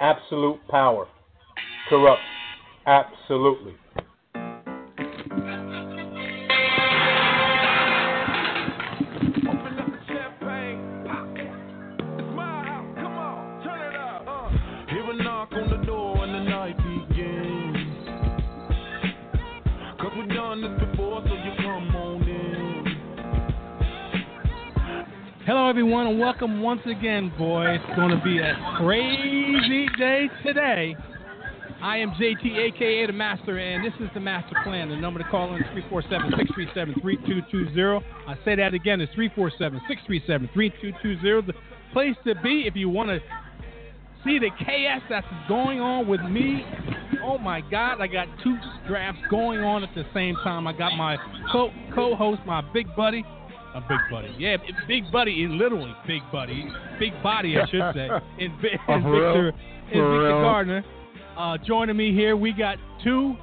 absolute power. Corrupt. Absolutely. Welcome once again, boys. It's going to be a crazy day today. I am JT, aka the Master, and this is the Master Plan. The number to call in is 347 637 3220. I say that again, it's 347 637 3220. The place to be if you want to see the chaos that's going on with me. Oh my God, I got two drafts going on at the same time. I got my co host, my big buddy, a big buddy. Yeah, big buddy is literally big buddy. Big body, I should say. In, in Victor, in Victor Gardner. Uh, joining me here, we got two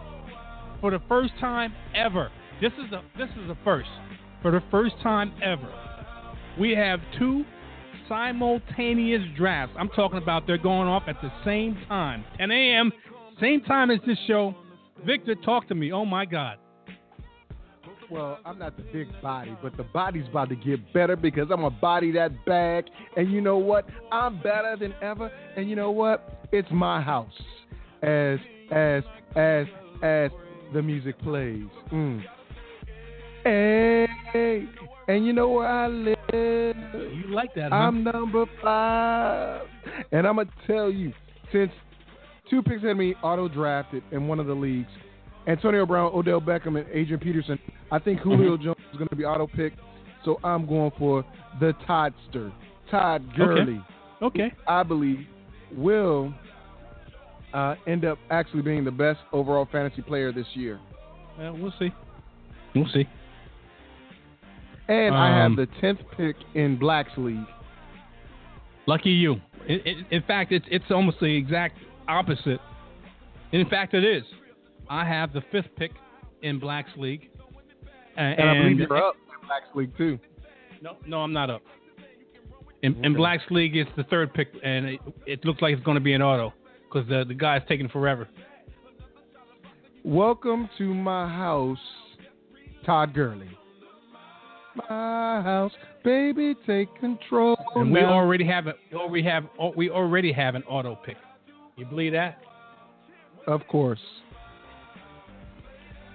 for the first time ever. This is a this is a first. For the first time ever. We have two simultaneous drafts. I'm talking about they're going off at the same time. 10 a.m. Same time as this show. Victor, talk to me. Oh my God well, I'm not the big body, but the body's about to get better because I'm a body that bag. And you know what? I'm better than ever. And you know what? It's my house. As as as as the music plays. Mm. Hey, and you know where I live? You like that? Huh? I'm number five, and I'm gonna tell you, since two picks had me auto drafted in one of the leagues, Antonio Brown, Odell Beckham, and Adrian Peterson. I think Julio mm-hmm. Jones is going to be auto picked, so I'm going for the Toddster, Todd Gurley. Okay. okay. I believe will uh, end up actually being the best overall fantasy player this year. Well, we'll see. We'll see. And um, I have um, the tenth pick in Black's league. Lucky you. In, in, in fact, it's it's almost the exact opposite. In fact, it is. I have the fifth pick in Black's League. And, and I believe you're up in Black's League too. No, no, I'm not up. In, okay. in Black's League, it's the third pick, and it, it looks like it's going to be an auto because the the guy's taking forever. Welcome to my house, Todd Gurley. My house, baby, take control. And we already have it. We have we already have an auto pick. You believe that? Of course.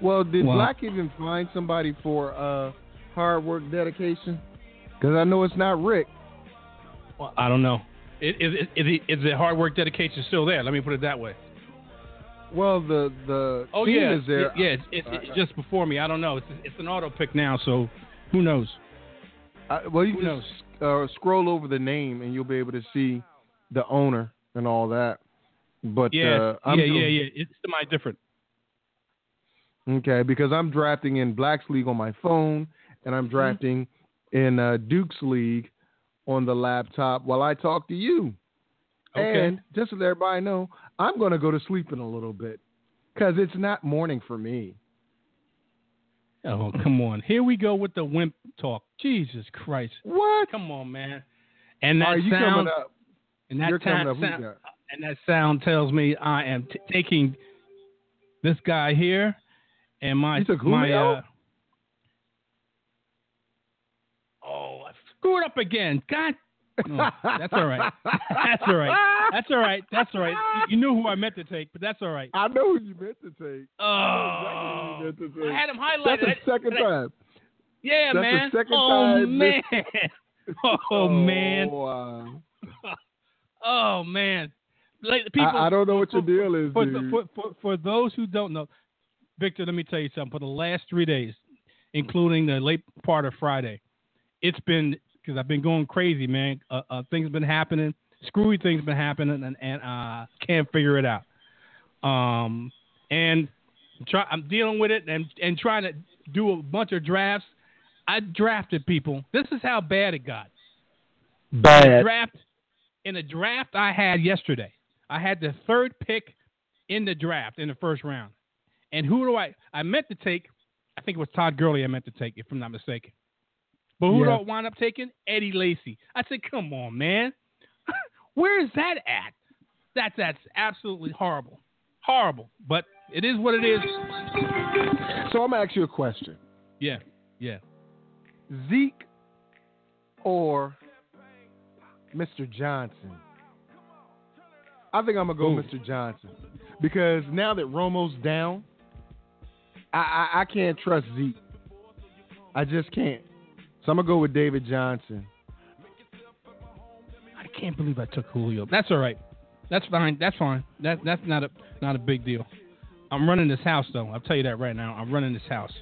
Well, did Black even find somebody for uh, hard work dedication? Because I know it's not Rick. Well, I don't know. Is, is, is, is the hard work dedication still there? Let me put it that way. Well, the the oh team yeah, is there. Yeah, it's, it's, it's, just before me. I don't know. It's it's an auto pick now, so who knows? I, well, you who just uh, scroll over the name and you'll be able to see the owner and all that. But yeah, uh, yeah, yeah, yeah. It's semi different. Okay, because I'm drafting in Black's League on my phone, and I'm mm-hmm. drafting mm-hmm. in uh, Duke's League on the laptop while I talk to you. Okay. And just to let everybody know, I'm going to go to sleep in a little bit because it's not morning for me. Oh, come on. Here we go with the wimp talk. Jesus Christ. What? Come on, man. And that Are you sound, coming up? And that You're coming sound, and that sound tells me I am t- taking this guy here and my my uh, oh, I screwed up again. God, oh, that's all right. That's all right. That's all right. That's all right. You, knew who I meant to take, but that's all right. I know who you meant to take. Oh, exactly to take. I had him highlighted. That's the second time. Yeah, that's man. The second oh time man. oh, oh man. Wow. oh man. Like, people, I, I, don't know what your deal is, for, dude. For, for, for those who don't know, Victor, let me tell you something. For the last three days, including the late part of Friday, it's been because I've been going crazy, man. Uh, uh, things have been happening, screwy things have been happening, and, and uh, can't figure it out. Um, and try, I'm dealing with it and and trying to do a bunch of drafts. I drafted people. This is how bad it got. Bad draft in a draft I had yesterday. I had the third pick in the draft in the first round. And who do I? I meant to take. I think it was Todd Gurley. I meant to take, if I'm not mistaken. But who yeah. do I wind up taking? Eddie Lacy. I said, come on, man. Where is that at? That that's absolutely horrible, horrible. But it is what it is. So I'm gonna ask you a question: Yeah, yeah. Zeke or Mr. Johnson? I think I'm gonna go Ooh. Mr. Johnson because now that Romo's down, I, I I can't trust Zeke. I just can't. So I'm gonna go with David Johnson. I can't believe I took Julio. That's all right. That's fine. That's fine. That that's not a not a big deal. I'm running this house though. I'll tell you that right now. I'm running this house.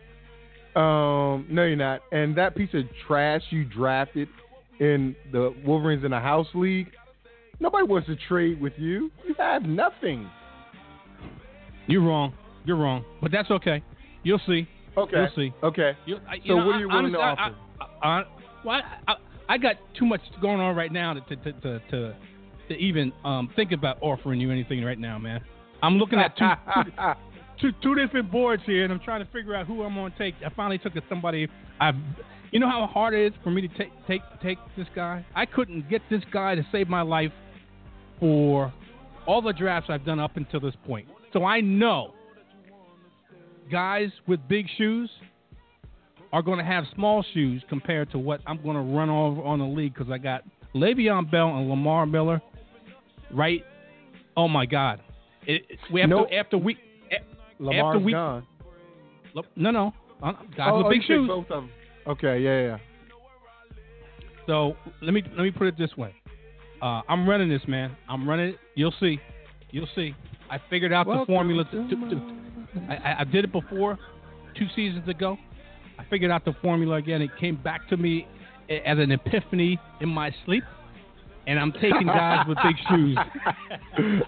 Um, no, you're not. And that piece of trash you drafted in the Wolverines in the House League, nobody wants to trade with you. You have nothing. You're wrong. You're wrong. But that's okay. You'll see. Okay. You'll see. Okay. You, I, you So know, what are you I- willing to honestly, I- offer? I, I, well, I, I, I got too much going on right now to to to, to, to, to even um, think about offering you anything right now, man. I'm looking at two, two, two, two different boards here, and I'm trying to figure out who I'm going to take. I finally took somebody. I've, you know how hard it is for me to take take take this guy. I couldn't get this guy to save my life for all the drafts I've done up until this point. So I know guys with big shoes are going to have small shoes compared to what I'm going to run over on the league because I got Le'Veon Bell and Lamar Miller, right? Oh my God! It, it- we have Nope. to after we Lamar's we- gone. no no uh, guys oh, with oh, big shoes. Both of them. Okay. Yeah. Yeah. So let me let me put it this way. Uh, I'm running this, man. I'm running it. You'll see. You'll see. I figured out the formula. to To, to, to, I, I- did it before, two seasons ago. I figured out the formula again. It came back to me as an epiphany in my sleep, and I'm taking guys with big shoes.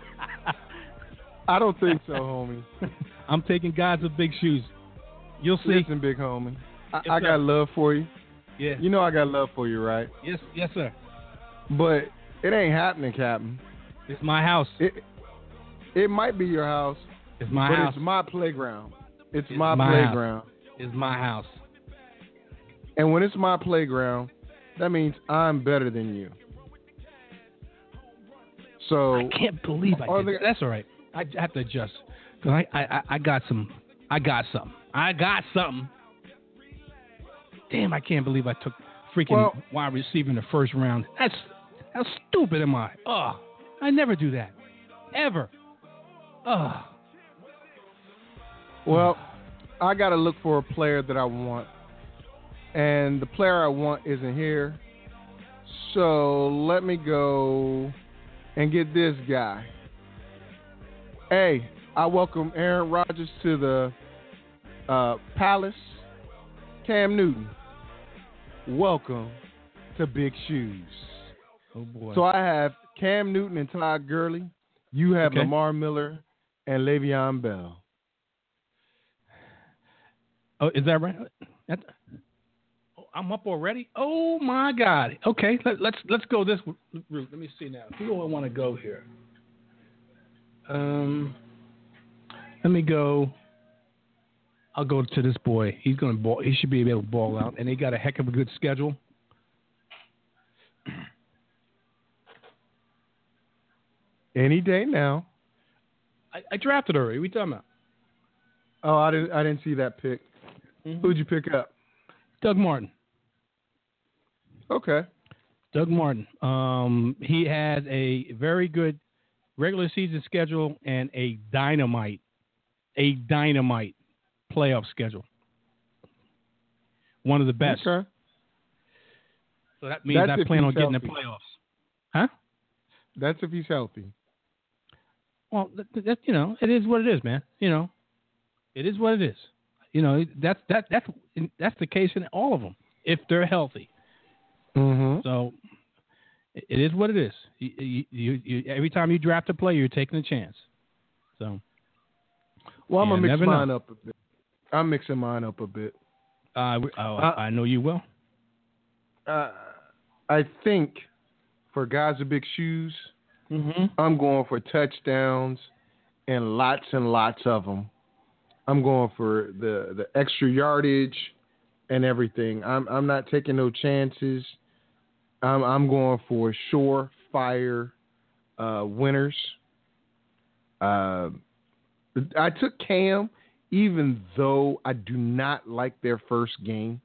I don't think so, homie. I'm taking guys with big shoes. You'll see. Listen, big homie. I, Yes, I got love for you. Yeah. You know I got love for you, right? Yes, yes, sir. But it ain't happening, Captain. It's my house. It it might be your house, It's my but house. it's my playground. It's, It's my, my house. playground. It's my house. And when it's my playground, that means I'm better than you. So I can't believe I did. the- that. That's all right. I have to adjust because I, I I- got some. I got something. I got something. Damn! I can't believe I took freaking Well- wide receiver in the first round. That's how stupid am I? Oh, I never do that, ever. Oh, Well, I got to look for a player that I want. And the player I want isn't here. So let me go and get this guy. Hey, I welcome Aaron Rodgers to the uh, Palace. Cam Newton, welcome to Big Shoes. oh boy. So I have Cam Newton and Todd Gurley. You have Okay. Lamar Miller and Le'Veon Bell. Oh, is that right? Oh, I'm up already. Oh my God. Okay, let, let's let's go this route. Let me see now. Who do I want to go here? Um, let me go. I'll go to this boy. He's going to ball. He should be able to ball out, and they got a heck of a good schedule. Any day now. I, I drafted already. We talking about Oh, I didn't. I didn't see that pick. Who'd you pick up? Doug Martin. Okay. Doug Martin. Um, he has a very good regular season schedule and a dynamite, a dynamite playoff schedule. One of the best. Okay. So that means That's I plan on getting the playoffs. Huh? That's if he's healthy. Well, that, that you know, it is what it is, man. You know, it is what it is. You know, that's that that's that's the case in all of them if they're healthy. Mm-hmm. So it is what it is. You, you, you, every time you draft a player, you're taking a chance. So Well, I'm Yeah, gonna mix never know. mine up a bit. I'm mixing mine up a bit. uh, oh, Uh, I know you will. Uh, I think for guys with big shoes, Mm-hmm. I'm going for touchdowns and lots and lots of them. I'm going for the the extra yardage and everything. I'm I'm not taking no chances. I'm I'm going for surefire uh, winners. Uh, I took Cam, even though I do not like their first game.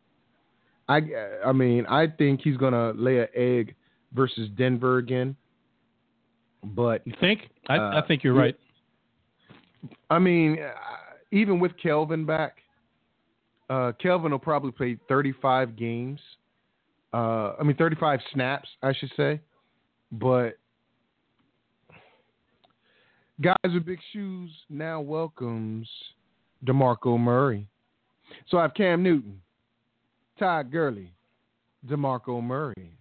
I, I mean, I think he's gonna lay an egg versus Denver again. But You think? I, Uh, I think you're right. I mean, even with Kelvin back, uh, Kelvin will probably play 35 games. Uh, I mean, 35 snaps, I should say. But guys with big shoes now welcomes DeMarco Murray. So I have Cam Newton, Todd Gurley, DeMarco Murray.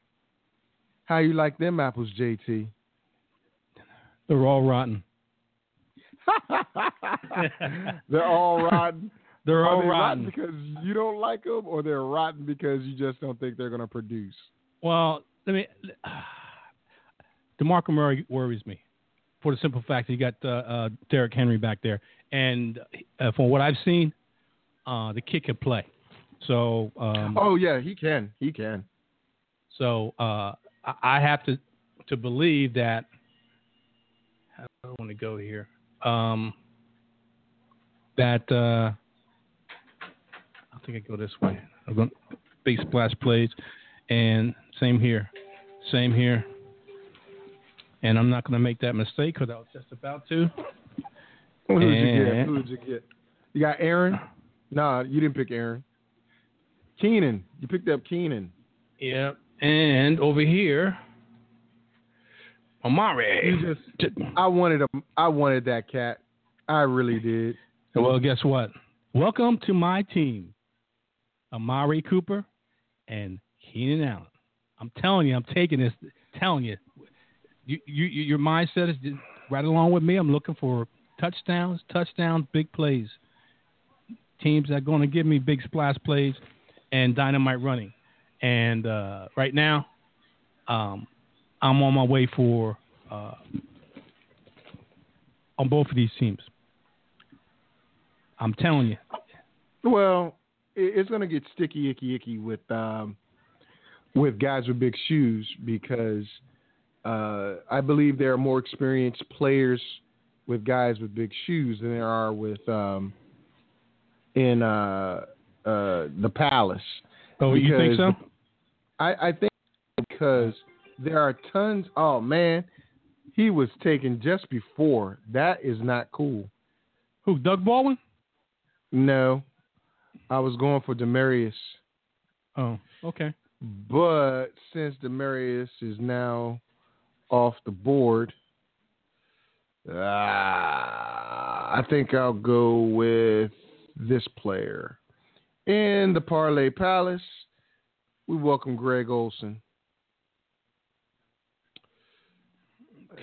How you like them apples, JT? They're all rotten. They're all rotten. They're all they rotten. because you don't like them, or they're rotten because you just don't think they're going to produce? Well, let me. DeMarco Murray worries me for the simple fact that you got uh, uh, Derrick Henry back there, and uh, from what I've seen, uh, the kid can play. So, um, Oh yeah, he can. He can. so uh, I, I have to to believe that. I don't want to go here? Um, that uh, I think I go this way. I'm going big splash plays, and same here, same here. And I'm not going to make that mistake because I was just about to. Who did you get? Who did you get? You got Aaron? Nah, you didn't pick Aaron. Keenan. You picked up Keenan. Yep. And over here, Amari. You just. I wanted a. I wanted that cat. I really did. Well, guess what? Welcome to my team, Amari Cooper and Keenan Allen. I'm telling you, I'm taking this. Telling you, you, you your mindset is right along with me. I'm looking for touchdowns, touchdowns, big plays. Teams that are going to give me big splash plays and dynamite running. And uh, right now, um, I'm on my way for uh, on both of these teams. I'm telling you. Well, it's going to get sticky, icky, icky with um, with guys with big shoes because uh, I believe there are more experienced players with guys with big shoes than there are with um, in uh, uh, the Palace. Oh, you think so? I, I think because there are tons. Oh man, he was taken just before. That is not cool. Who? Doug Baldwin? No, I was going for Demaryius. Oh, okay. But since Demaryius is now off the board, uh, I think I'll go with this player. In the Parlay Palace, we welcome Greg Olsen.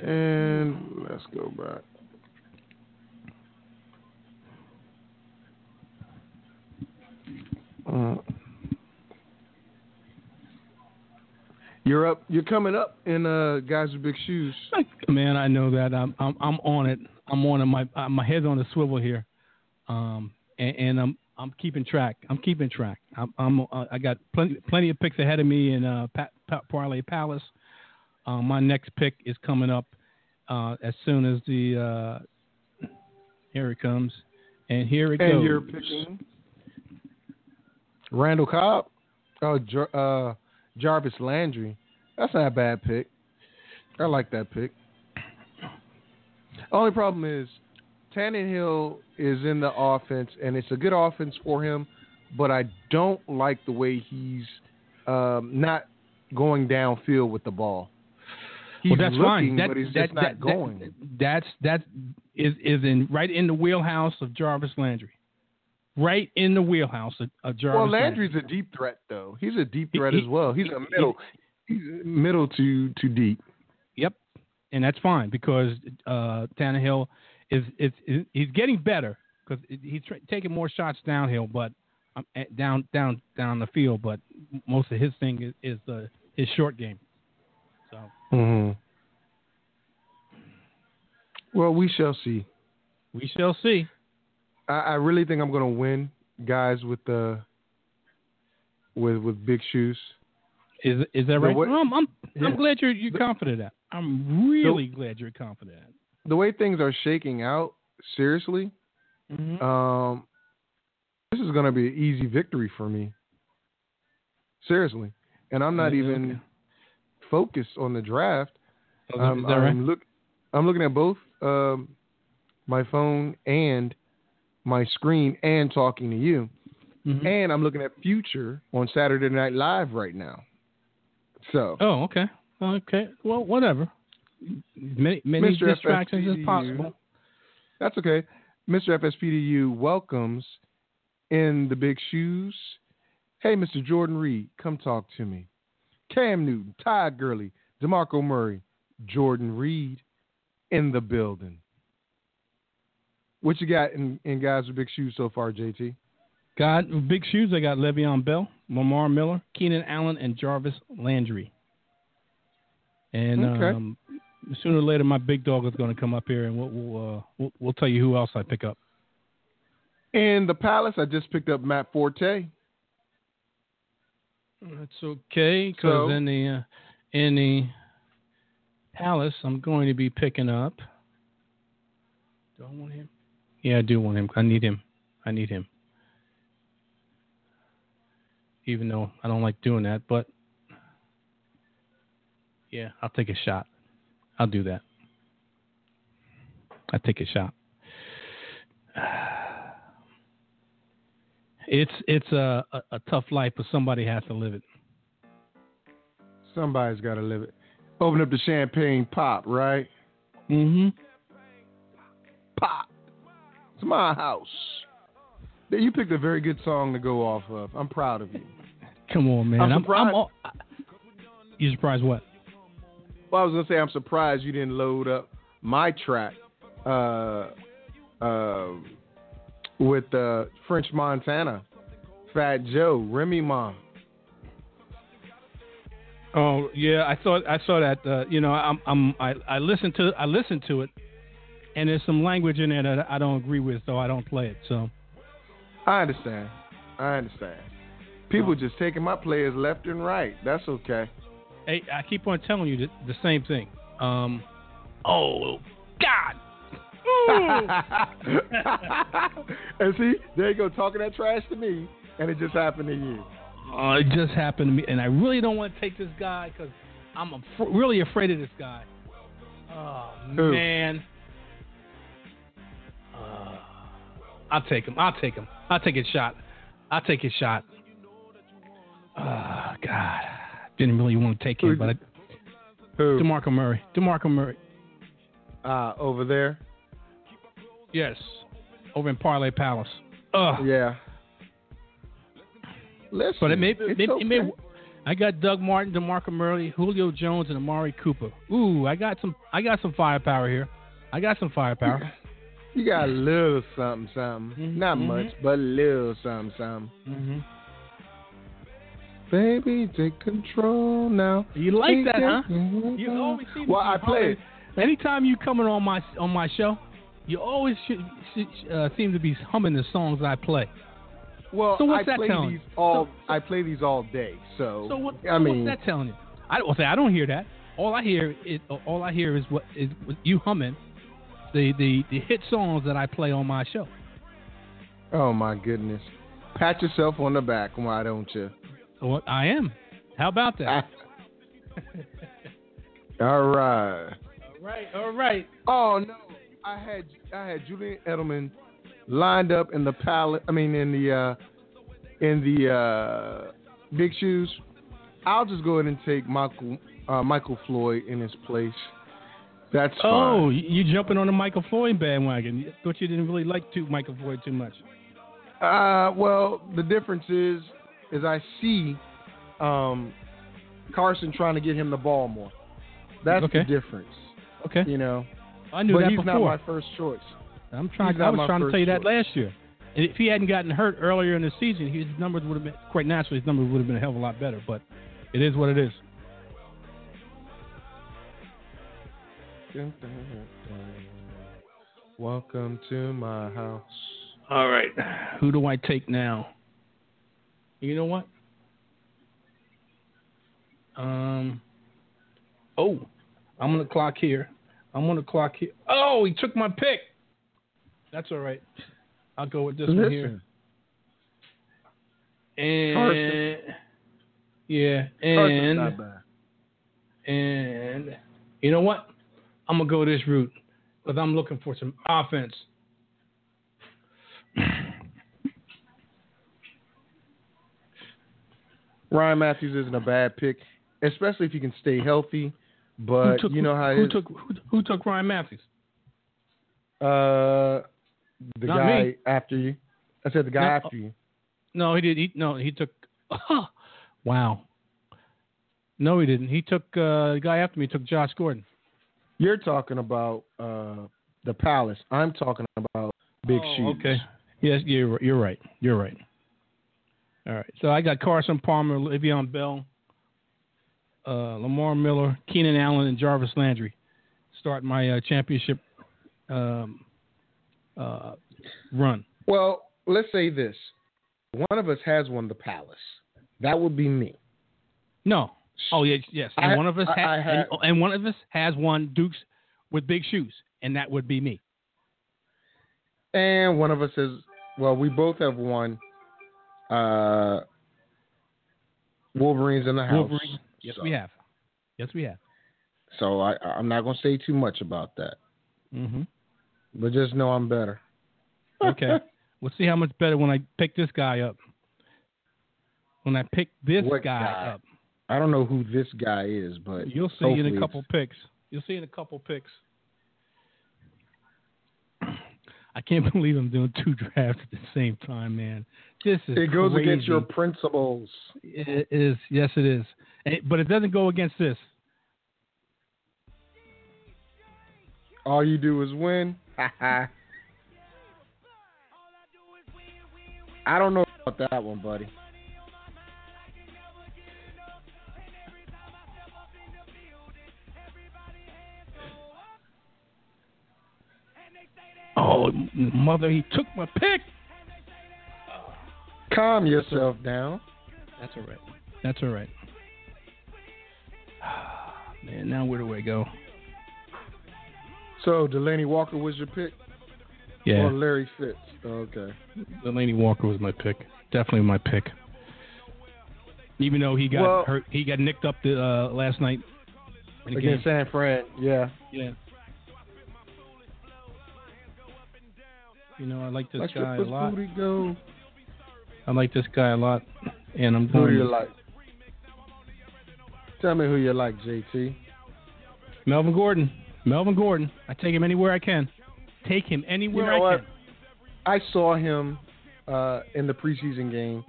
And let's go back. Uh, You're up. You're coming up in uh, guys with big shoes. Man, I know that. I'm I'm I'm on it. I'm on it. My uh, my head's on the swivel here, um, and, and I'm I'm keeping track. I'm keeping track. I'm, I'm uh, I got plenty plenty of picks ahead of me in uh, pa- pa- Palace. Uh, my next pick is coming up uh, as soon as the uh, here it comes, and here it And goes. you're picking Randall Cobb. Oh, Jar- uh, Jarvis Landry. That's not a bad pick. I like that pick. Only problem is Tannehill is in the offense, and it's a good offense for him, but I don't like the way he's um, not going downfield with the ball. He's well, that's looking, fine. That, but he's that, just not going. that- that's that is is in right in the wheelhouse of Jarvis Landry. Right in the wheelhouse of, of Jarvis. Well, Landry. Landry's a deep threat, though. He's a deep threat he- as well. He's a middle, he's middle to to deep. Yep, and that's fine because uh, Tannehill is, is, is he's getting better because he's tra- taking more shots downhill, but um, eh, down down down the field. But most of his thing is, is the his short game. So Mm-hmm. Well, we shall see. we shall see. I, I really think I'm going to win, guys with the with with big shoes. Is is that right? I'm I'm, Yeah. I'm glad you're you're The- confident at. I'm really glad you're confident at. the way things are shaking out, seriously, Mhm. um, this is going to be an easy victory for me. Seriously, and I'm not Yeah, even okay. Focused on the draft. Oh, Um, that right? I'm look, I'm looking at both um, my phone and my screen, and talking to you, Mhm. and I'm looking at Future on Saturday Night Live right now. So, Oh, okay. Okay. Well, whatever. Many many Mr. distractions as possible. That's okay. Mr. FSPDU welcomes in the big shoes. Hey, Mr. Jordan Reed, come talk to me. Cam Newton, Todd Gurley, DeMarco Murray, Jordan Reed in the building. What you got in, in guys with big shoes so far, JT? Got big shoes. I got Le'Veon Bell, Lamar Miller, Keenan Allen, and Jarvis Landry. And Okay. um, sooner or later, my big dog is going to come up here, and we'll we'll, uh, we'll we'll tell you who else I pick up. In the Palace, I just picked up Matt Forte. That's okay, because So- in the uh, in the Palace, I'm going to be picking up. Do I want him? Yeah, I do want him. I need him. I need him. Even though I don't like doing that, but yeah, I'll take a shot. I'll do that. I take a shot. It's it's a, a, a tough life, but somebody has to live it. Somebody's got to live it. Open up the champagne pop, right? Mm-hmm. Pop. It's my house. You picked a very good song to go off of. I'm proud of you. Come on, man. I'm I'm, surprised. all, you surprised what? Well, I was gonna say I'm surprised you didn't load up my track uh, uh, with uh, French Montana, Fat Joe, Remy Ma. Oh yeah, I thought I saw that. Uh, you know, I'm, I'm I, I listened to I listened to it, and there's some language in there that I don't agree with, so I don't play it. So I understand. I understand. People just taking my players left and right. That's okay. hey, I keep on telling you the, the same thing. Um, oh God. and see, there you go, talking that trash to me, and it just happened to you. Uh, it just happened to me, and I really don't want to take this guy because I'm af- really afraid of this guy. Oh Who? man. Uh, I'll take him. I'll take him. I'll take a shot. I'll take a shot. Oh God. Didn't really want to take him, Who- but I, Who? Demarco Murray. Demarco Murray. Uh, over there. Yes. Over in Parlay Palace. Ugh. Yeah. Listen, But it may, it, it may. I got Doug Martin, DeMarco Murray, Julio Jones, and Amari Cooper. Ooh, I got some I got some firepower here. I got some firepower. You got a little something, something. Mhm, Not mhm. much, but a little something, something. hmm Baby, take control now. You like Take that, huh? control. You always seem to Well, I play. Anytime you coming on my on my show, you always should, should, uh, seem to be humming the songs I play. Well, So what's I that play telling these all. So- so- I play these all day. So, So what? I so mean, what's that telling you? I don't say I don't hear that. All I hear is all I hear is what is you humming the, the the hit songs that I play on my show. oh my goodness. Pat yourself on the back, why don't you? Well, I am. How about that? all right. all right, all right. Oh no, I had I had Julian Edelman lined up in the palette. I mean, in the uh, in the uh, big shoes. I'll just go ahead and take Michael uh, Michael Floyd in his place. That's Oh, fine. you jumping on the Michael Floyd bandwagon? Thought you didn't really like to Michael Floyd too much. Uh, well, the difference is, is I see um, Carson trying to get him the ball more. That's Okay. the difference, Okay, you know. I knew but that he's before. not my first choice. I'm trying. I was trying to tell you that choice. last year. And if he hadn't gotten hurt earlier in the season, his numbers would have been quite naturally. His numbers would have been a hell of a lot better. But it is what it is. Welcome to my house. All right. Who do I take now? You know what? Um. Oh, I'm on the clock here. I'm on the clock here. Oh, he took my pick. That's all right. I'll go with this Listen. one here. And Carson. yeah, and and you know what? I'm gonna go this route because I'm looking for some offense. Ryan Mathews isn't a bad pick, especially if he can stay healthy. But who took, you know how who took who, who took Ryan Mathews? uh the Not guy me. after you. I said the guy No. after you. No, he did. He, no, he took. wow. No, he didn't. He took uh, the guy after me. Took Josh Gordon. You're talking about uh the Palace. I'm talking about Big Oh, Shoes. Okay. Yes, you're you're right. You're right. All right. So I got Carson Palmer, Le'Veon Bell, uh, Lamar Miller, Keenan Allen, and Jarvis Landry. Start my uh, championship um, uh, run. Well, let's say this. One of us has won the Palace. That would be me. No. Oh yes, yes. And I- one of us I- ha- I and, and one of us has won Dukes with big shoes, and that would be me. And one of us is well, we both have won uh Wolverines in the house. Wolverine. Yes, So- we have. Yes, we have. So I I'm not gonna say too much about that. Mm-hmm. But just know I'm better. Okay. we'll see how much better when I pick this guy up. When I pick this guy, guy? up, I don't know who this guy is, but you'll see in a couple picks. You'll see in a couple picks. I can't believe I'm doing two drafts at the same time, man. This is It goes crazy. against your principles. It is, yes, it is. It- but it doesn't go against this. All you do is win. I don't know about that one, buddy. Oh, mother, he took my pick. Calm yourself down. That's all right. That's all right. Man, now where do I go? So Delanie Walker was your pick, Yeah, or Larry Fitz? Okay. Delanie Walker was my pick. Definitely my pick. Even though he got Well- hurt, he got nicked up the, uh, last night. Against. San Fran, yeah. Yeah. You know, I like this guy a lot. go. I like this guy a lot, and I'm Who going do you like? Tell me who you like, JT. Melvin Gordon. Melvin Gordon. I take him anywhere I can. Take him anywhere You know I what? can. I saw him uh, in the preseason game,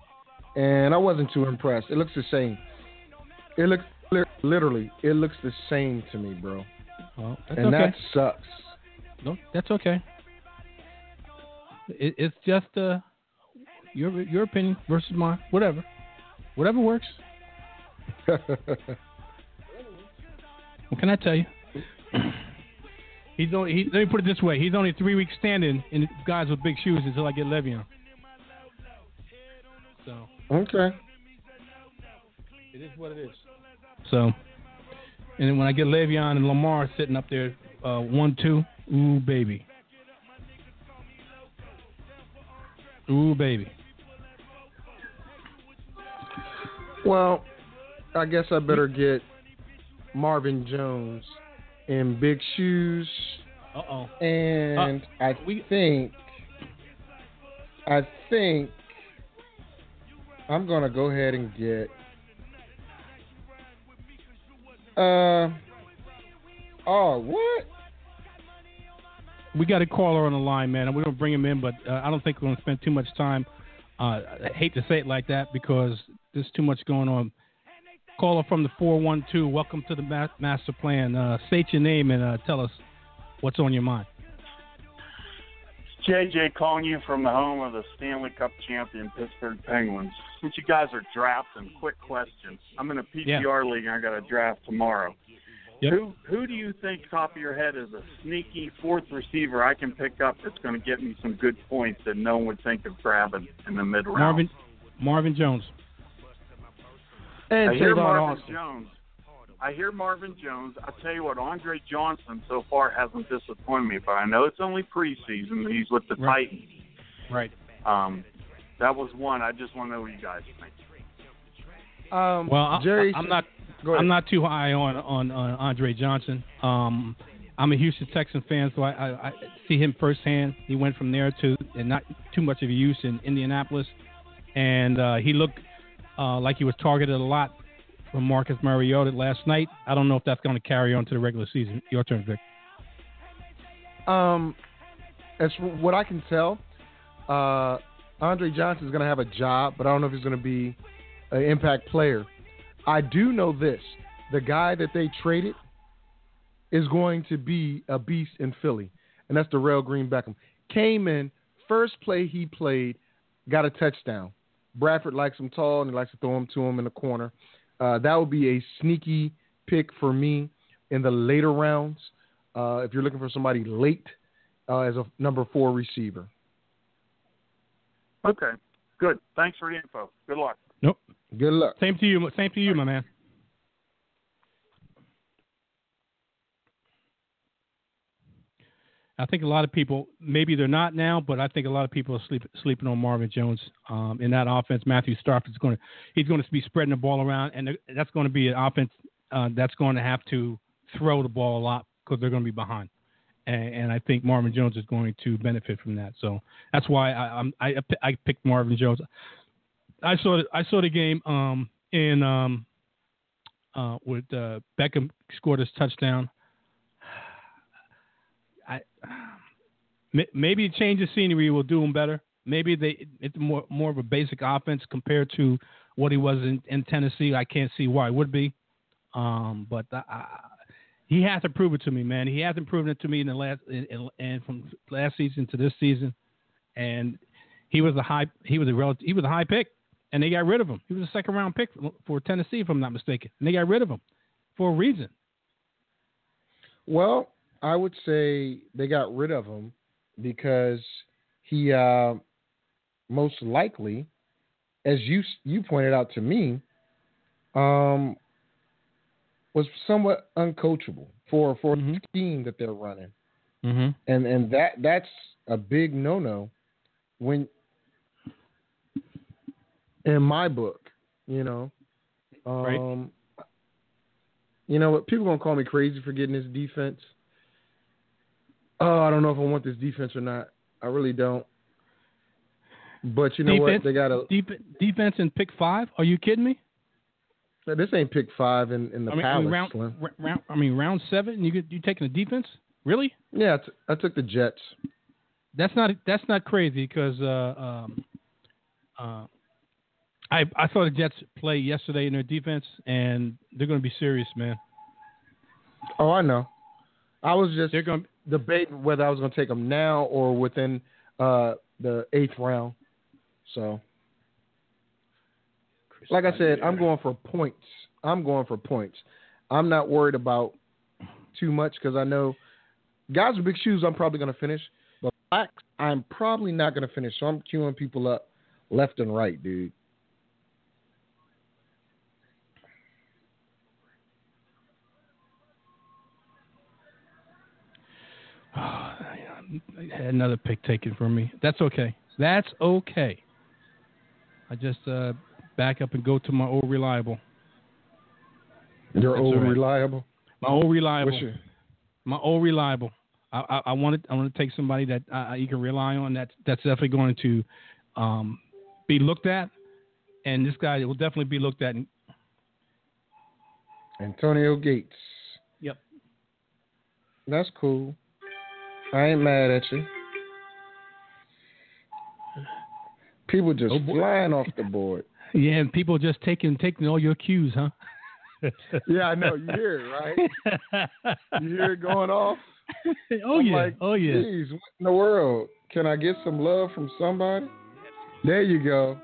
and I wasn't too impressed. It looks the same. It looks literally, it looks the same to me, bro. Well, that's and okay. that sucks. No, that's okay. It, it's just uh, your your opinion versus mine. Whatever, whatever works. What can I tell you? He's only. He, let me put it this way: he's only three weeks standing in guys with big shoes until I get Le'Veon. So okay. it is what it is. So, and then when I get Le'Veon and Lamar sitting up there, uh, one two, ooh baby, ooh baby. Well, I guess I better get Marvin Jones in big shoes, Uh oh. and I we- think, I think I'm gonna go ahead and get. Uh oh, what? We got a caller on the line, man, and we're gonna bring him in, but uh, I don't think we're gonna spend too much time. Uh, I hate to say it like that because there's too much going on. Caller from the 412, welcome to the ma- master plan. Uh, state your name and uh, tell us what's on your mind. JJ calling you from the home of the Stanley Cup champion Pittsburgh Penguins. Since you guys are drafting, quick question. I'm in a PPR league and I got a draft tomorrow. Yep. Who who do you think top of your head is a sneaky fourth receiver I can pick up that's going to get me some good points that no one would think of grabbing in the mid round? Marvin Marvin Jones. And I hear Marvin Austin. Jones. I hear Marvin Jones. I tell you what, Andre Johnson so far hasn't disappointed me, but I know it's only preseason. He's with the right. Titans. Right. Um, that was one. I just want to know what you guys think. Um, well, Jerry, I, am not. Go ahead. I'm not too high on on, on Andre Johnson. Um, I'm a Houston Texan fan, so I, I, I see him firsthand. He went from there to and not too much of a use in Indianapolis, and uh, he looked uh, like he was targeted a lot from Marcus Mariota last night. I don't know if that's going to carry on to the regular season. Your turn, Vic. Um, as what I can tell, uh, Andre Johnson is going to have a job, but I don't know if he's going to be an impact player. I do know this: the guy that they traded is going to be a beast in Philly, and that's Dorial Green Beckham. Came in first play he played, got a touchdown. Bradford likes him tall and he likes to throw him to him in the corner. Uh, that would be a sneaky pick for me in the later rounds. Uh, if you're looking for somebody late uh, as a number four receiver. Okay, good. Thanks for the info. Good luck. Nope. Good luck. Same to you. Same to you, my man. I think a lot of people, maybe they're not now, but I think a lot of people are sleep, sleeping on Marvin Jones um, in that offense. Matthew Stafford's going to he's going to be spreading the ball around, and that's going to be an offense uh, that's going to have to throw the ball a lot because they're going to be behind. And, and, I think Marvin Jones is going to benefit from that. So that's why I, I, I picked Marvin Jones. I saw the, I saw the game um, in um, uh, with uh, Beckham scored his touchdown. Maybe a change of scenery will do him better. Maybe they it's more more of a basic offense compared to what he was in, in Tennessee. I can't see why it would be, um, but he has to prove it to me, man. He hasn't proven it to me in the last and from last season to this season, and he was a high he was a relative, he was a high pick, and they got rid of him. He was a second round pick for Tennessee, if I'm not mistaken, and they got rid of him for a reason. Well, I would say they got rid of him because he uh, most likely, as you you pointed out to me, um, was somewhat uncoachable for for mm-hmm. the scheme that they're running, mm-hmm. and and that that's a big no no when in my book, you know. Um, right. You know what? People gonna call me crazy for getting this defense oh, I don't know if I want this defense or not. I really don't. But you know defense, what? They got a deep, defense in pick five. Are you kidding me? This ain't pick five in, in the I mean, palace. round, round, I mean, round seven. You you taking the defense? Really? Yeah, I, t- I took the Jets. That's not that's not crazy because uh, um, uh, I I saw the Jets play yesterday in their defense, and they're going to be serious, man. Oh, I know. I was just they're going debating whether I was going to take them now or within uh, the eighth round. So, like I said, I'm going for points. I'm going for points. I'm not worried about too much because I know guys with big shoes. I'm probably going to finish, but blacks, I'm probably not going to finish. So I'm queuing people up left and right, dude. I had another pick taken from me. That's okay. That's okay. I just uh, back up and go to my old reliable. Your That's old right. reliable. My old reliable. Your... My old reliable. I, I, I wanted I want to take somebody that uh, you can rely on. That that's definitely going to um, be looked at, and this guy will definitely be looked at. Antonio Gates. Yep. That's cool. I ain't mad at you. People just Oh, flying off the board. Yeah, and people just taking taking all your cues, huh? yeah, I know. You hear it, right? you hear it going off? oh I'm yeah. like, oh yeah. Geez, what in the world? Can I get some love from somebody? There you go.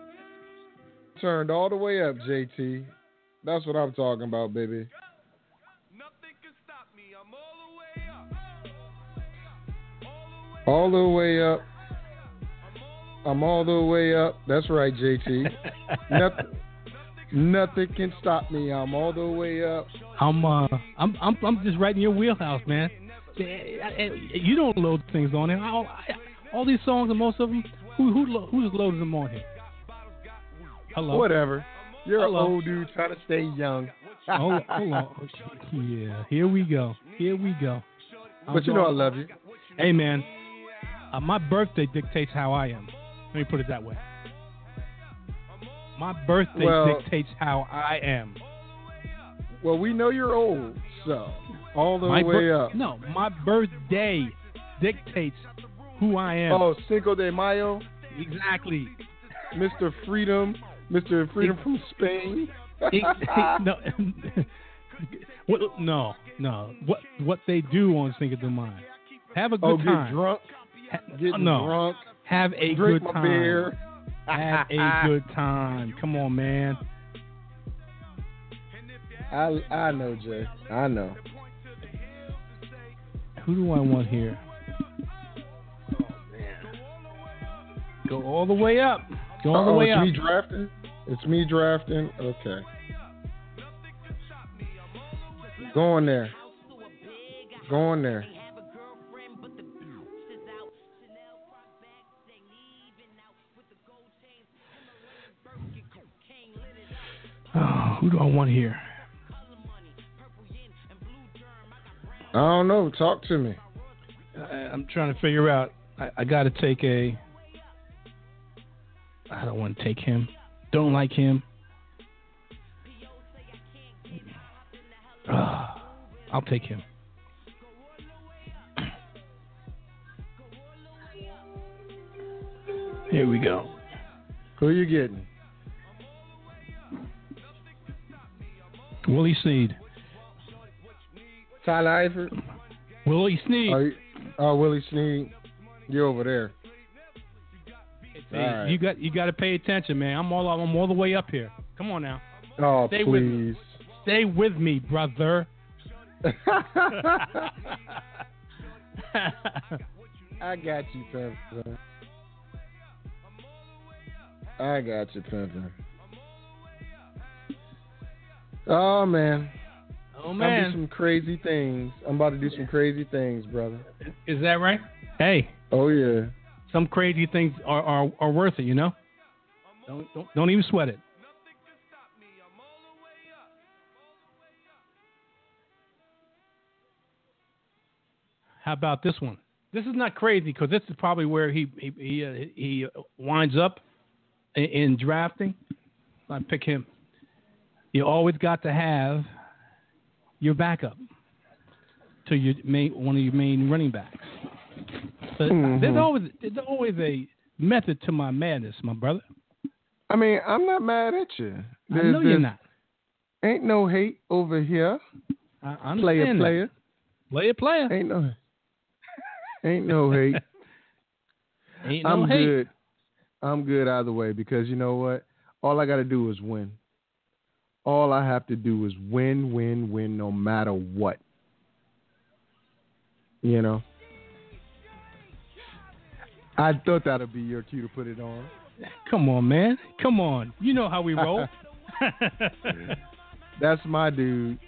Turned all the way up, JT. That's what I'm talking about, baby. All the way up. I'm all the way up. That's right, JT. nothing, nothing can stop me. I'm all the way up. I'm uh, I'm I'm I'm just right in your wheelhouse, man. Eh, eh, eh, you don't load things on here. All, all these songs and most of them, who who who's loaded them on here? Hello. Whatever. You're Hello. an old dude trying to stay young. oh, hold on. Yeah, here we go. Here we go. But you know I love you. Hey, man. Uh, my birthday dictates how I am. Let me put it that way. My birthday Well- dictates how I am. Well, we know you're old, so all the my way bir- up. No, my birthday dictates who I am. Oh, Cinco de Mayo, Exactly. Mr. Freedom, Mr. Freedom from Spain. It- no, what, no, no. What what they do on Cinco de Mayo? Have a good oh, get time. drunk, Ha- get no, drunk, have a drink good my time. beer. Have a good time. Come on, man. I I know, Jay. I know. Who do I want here? Oh. Go all the way up. Go all the Uh-oh, way it's up. me drafting. It's me drafting. Okay. Go on there. Go on there. Oh, who do I want here? I don't know. Talk to me. I, I'm trying to figure out. I, I got to take a. I don't want to take him. Don't like him. Ah, I'll take him. Here we go. Who are you getting? Willie Snead. Tyler Eifert? Willie Snead. Oh, oh, Willie Snead. You're over there. Hey, right. You got you got to pay attention, man. I'm all I'm all the way up here. Come on now, Oh, Stay with me. please. stay with me, brother. I got you, Pimpin. I got you, Pimpin. Oh man. oh man. I'm about to do some crazy things. I'm about to do some crazy things, brother. is that right? Hey, Oh yeah. some crazy things are, are, are worth it, you know. Don't, don't don't even sweat it. How about this one? This is not crazy because this is probably where he he he, uh, he winds up in, in drafting. I pick him. You always got to have your backup to your main one of your main running backs. But Mhm. there's always there's always a method to my madness, my brother. I mean, I'm not mad at you. I know you're not. Ain't no hate over here. I I Player, that. player. player, player. Ain't no. Ain't no hate. Ain't no I'm hate. good. I'm good either way because you know what? All I got to do is win. All I have to do is win, win, win, no matter what. You know. I thought that'd be your cue to put it on. Come on, man. Come on. You know how we roll. That's my dude.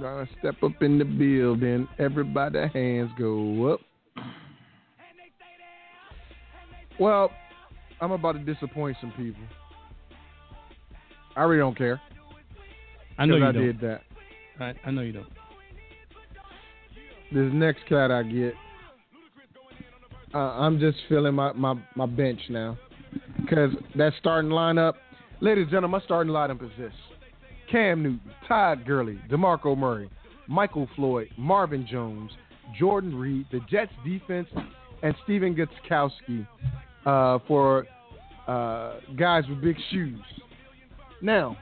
Gonna step up in the building. Everybody hands go up. Well, I'm about to disappoint some people. I really don't care. I know you I don't. did that. I, I know you don't. This next cat I get, uh, I'm just feeling my, my, my bench now. Because that starting lineup, ladies and gentlemen, my starting lineup is this Cam Newton, Todd Gurley, DeMarco Murray, Michael Floyd, Marvin Jones, Jordan Reed, the Jets defense, and Stephen Gostkowski uh, for uh, guys with big shoes. Now,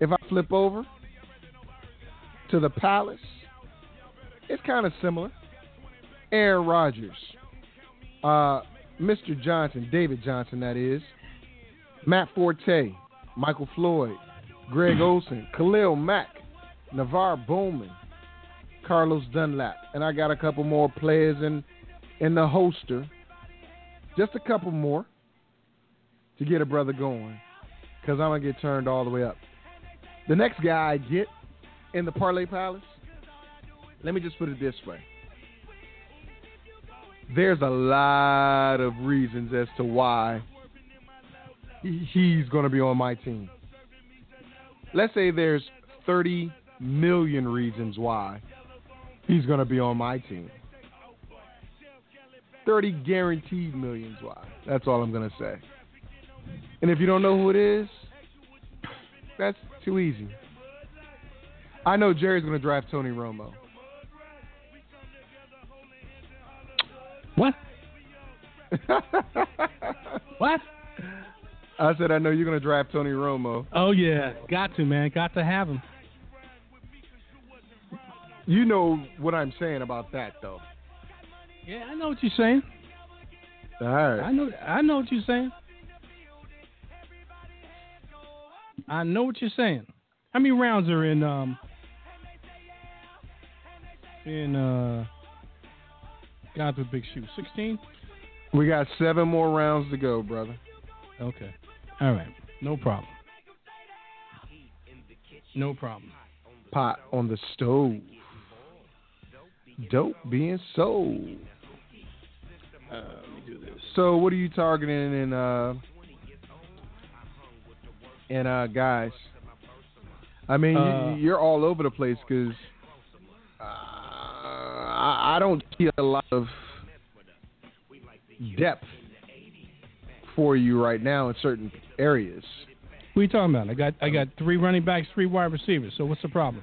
if I flip over to the Palace, it's kind of similar. Aaron Rodgers, uh, Mr. Johnson, David Johnson, that is, Matt Forte, Michael Floyd, Greg Olsen, Khalil Mack, NaVorro Bowman, Carlos Dunlap, and I got a couple more players in in the holster. Just a couple more to get a brother going, because I'm gonna get turned all the way up. The next guy I get in the Parlay Palace, let me just put it this way. There's a lot of reasons as to why he's going to be on my team. Let's say there's 30 million reasons why he's going to be on my team. 30 guaranteed millions why. That's all I'm going to say. And if you don't know who it is, that's too easy. I know Jerry's going to draft Tony Romo. What? what? I said I know you're going to draft Tony Romo. Oh yeah, got to man, got to have him. You know what I'm saying about that, though. Yeah, I know what you're saying. All right. I know. I know what you're saying. I know what you're saying. How many rounds are in um in uh God with big shoes? Sixteen. We got seven more rounds to go, brother. Okay. All right. No problem. No problem. Pot on the stove. Dope being sold. Uh, let me do this. So, what are you targeting in uh in uh guys? I mean, Uh, you, are all over the place because uh, I, I don't see a lot of depth for you right now in certain areas. What are you talking about? I got I got three running backs, three wide receivers. So what's the problem?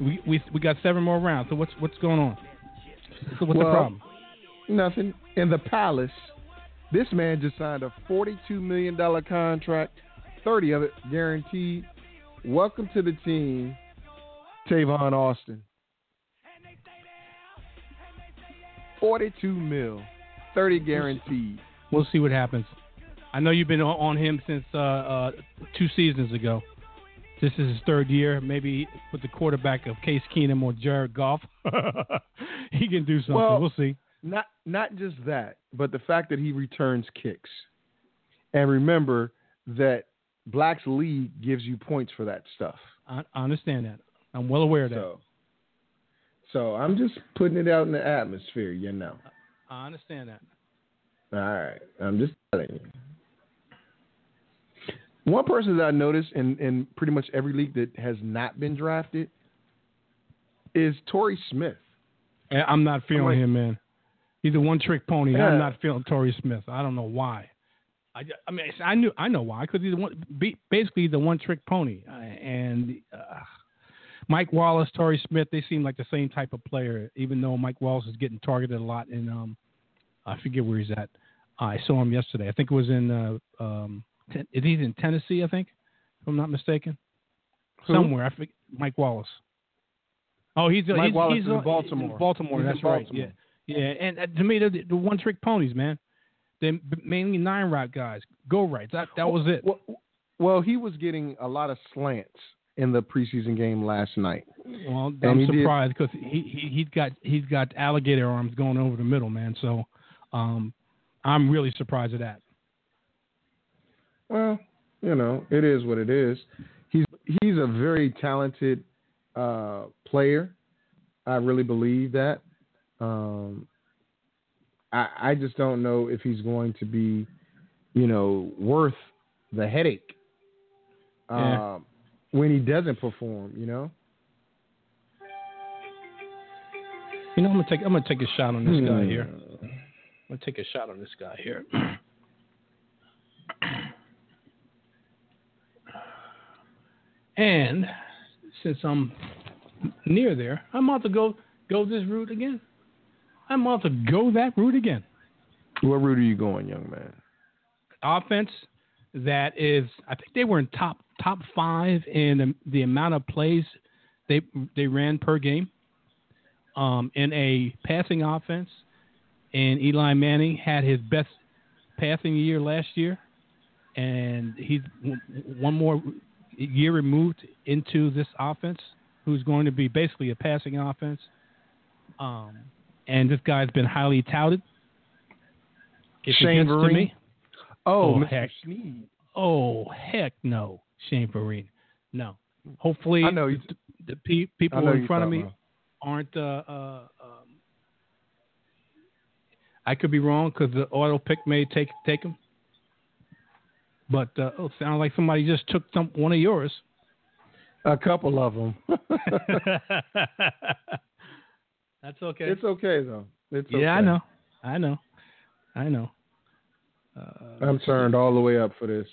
We we we got seven more rounds. So what's what's going on? So what's Well, the problem? Nothing. In the Palace, this man just signed a $42 million contract, 30 of it guaranteed. Welcome to the team, Tavon Austin. 42 mil, 30 guaranteed. We'll see what happens. I know you've been on- on him since uh, uh, two seasons ago. This is his third year. Maybe with the quarterback of Case Keenum or Jared Goff, he can do something. Well- we'll see. Not not just that, but the fact that he returns kicks. And remember that Black's League gives you points for that stuff. I, I understand that. I'm well aware of that. So, so I'm just putting it out in the atmosphere, you know. I understand that. All right, I'm just telling you. One person that I noticed in, in pretty much every league that has not been drafted is Torrey Smith. I'm not feeling like- him, man. He's a one-trick pony. Yeah. I'm not feeling Torrey Smith. I don't know why. I, I mean, I knew I know why because he's the one, basically the one-trick pony. Uh, and uh, Mike Wallace, Torrey Smith, they seem like the same type of player. Even though Mike Wallace is getting targeted a lot and um, I forget where he's at. I saw him yesterday. I think it was in, uh, um, ten, is he in Tennessee? I think, if I'm not mistaken. Who? Somewhere. I forget. Mike Wallace. Oh, he's Mike he's, Wallace he's in Baltimore. Baltimore, He's that's right. Yeah. Yeah, and uh, to me, they're the, the one trick ponies, man. They're mainly nine route guys. Go right. That that was it. Well, well, he was getting a lot of slants in the preseason game last night. Well, I'm surprised because he, he he's got he's got alligator arms going over the middle, man. So, um, I'm really surprised at that. Well, you know, it is what it is. He's he's a very talented uh, player. I really believe that. Um, I I just don't know if he's going to be, you know, worth the headache Yeah. um, when he doesn't perform. You know. You know, I'm gonna take I'm gonna take a shot on this guy here. Hmm. I'm gonna take a shot on this guy here. And since I'm near there, I'm about to go go this route again. I'm about to go that route again. What route are you going, young man? Offense that is, I think they were in top top five in the, the amount of plays they they ran per game. Um, in a passing offense, and Eli Manning had his best passing year last year, and he's one more year removed into this offense, who's going to be basically a passing offense. Um, and this guy's been highly touted. If it Shane Vereen? me, Oh, Oh, heck. Snead. oh heck no, Shane Vereen. No. Hopefully, I know you, the, the pe- people in front of me about. aren't. Uh, uh, um, I could be wrong because the auto pick may take take them. But uh, oh, sounds like somebody just took some one of yours. A couple of them. That's okay. It's okay though. It's yeah, okay. I know. I know. I know. Uh, I'm turned all the way up for this.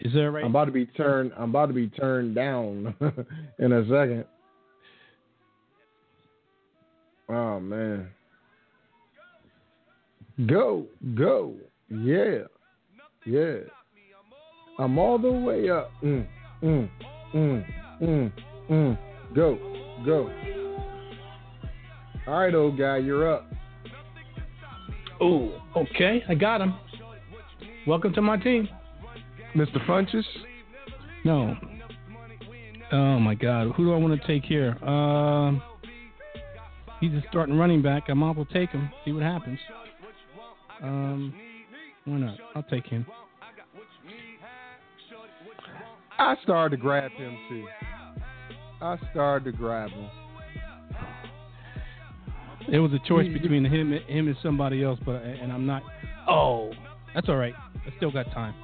Is that right? I'm about to be turned. I'm about to be turned down in a second. Oh man. Go, go, yeah, yeah. I'm all the way up. Mm, mm, mm, mm, mm. Go, go. All right, old guy, you're up. Oh, okay. I got him. Welcome to my team. Mr. Funches? No. Oh, my God. Who do I want to take here? Uh, he's a starting running back. I might well take him, see what happens. Um, why not? I'll take him. I started to grab him, too. I started to grab him. It was a choice between him, him and somebody else, but and I'm not. Oh, that's all right. I still got time.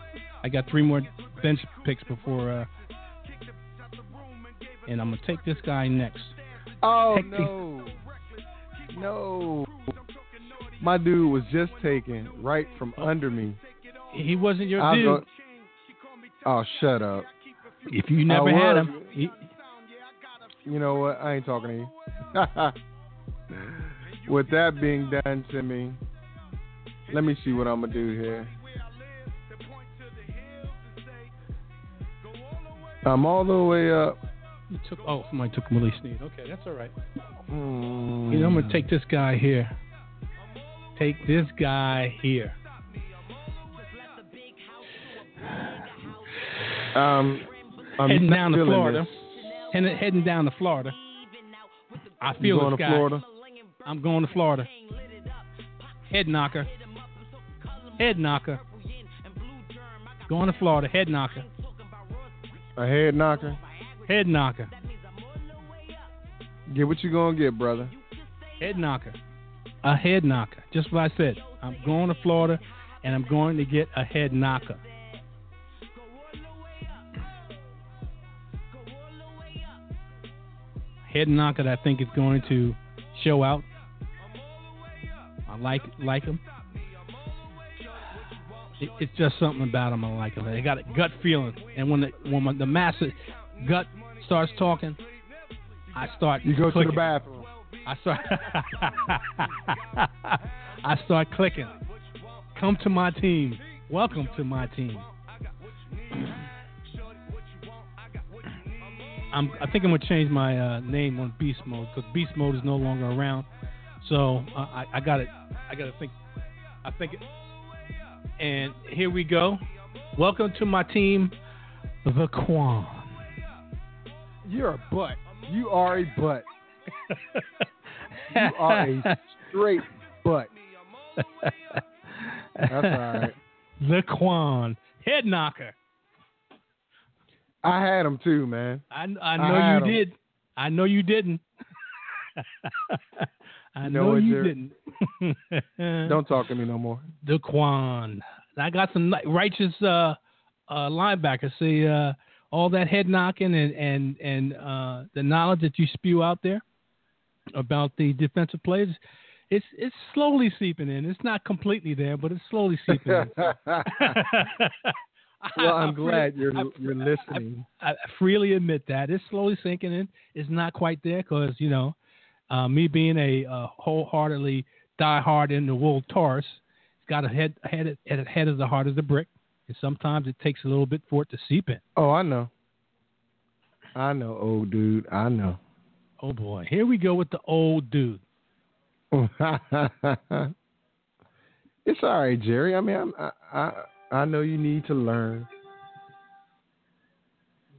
I got three more bench picks before, uh, and I'm gonna take this guy next. Oh no, no! My dude was just taken right from under me. He wasn't your I dude. Go- oh, shut up! If you never had him, he- you know what? I ain't talking to you. With that being done to me, let me see what I'm gonna do here. I'm all the way up. You took oh somebody took Willie Snead. Okay, that's all right. Mm. You know I'm gonna take this guy here. Take this guy here. Um, I'm heading down to Florida. Heading, heading down to Florida. I feel going this to. Florida? I'm going to Florida. Head knocker. Head knocker. Going to Florida. Head knocker. A head knocker. Head knocker. Get what you're gonna get, brother. Head knocker. A head knocker. Just what I said. I'm going to Florida, and I'm going to get a head knocker. Head knocker that I think is going to show out. I like like him. It, it's just something about him I like him. They got a gut feeling, and when the when the massive gut starts talking, I start. You go clicking. to the bathroom. I start. I start clicking. Come to my team. Welcome to my team. I'm, I think I'm gonna change my uh, name on Beast Mode because Beast Mode is no longer around. So uh, I, I got it. I got to think. I think. It, and here we go. Welcome to my team, the Quan. You're a butt. You are a butt. you are a straight butt. That's all right. The Quan. Head knocker. I had him too, man. I, I know I you did. I know you didn't. I know, know you didn't. Don't talk to me no more. Daquan. I got some righteous uh, uh, linebackers. See uh, all that head knocking and and and uh, the knowledge that you spew out there about the defensive plays. It's it's slowly seeping in. It's not completely there, but it's slowly seeping in. well, I'm glad you're you're listening. I, I, freely admit that it's slowly sinking in. It's not quite there because you know uh, me being a uh, wholeheartedly die-hard in the wool Taurus, it's got a head, head, head as the heart as a brick, and sometimes it takes a little bit for it to seep in. Oh, I know. I know, old dude. I know. Oh boy, here we go with the old dude. it's all right, Jerry. I mean, I'm, I, I I know you need to learn.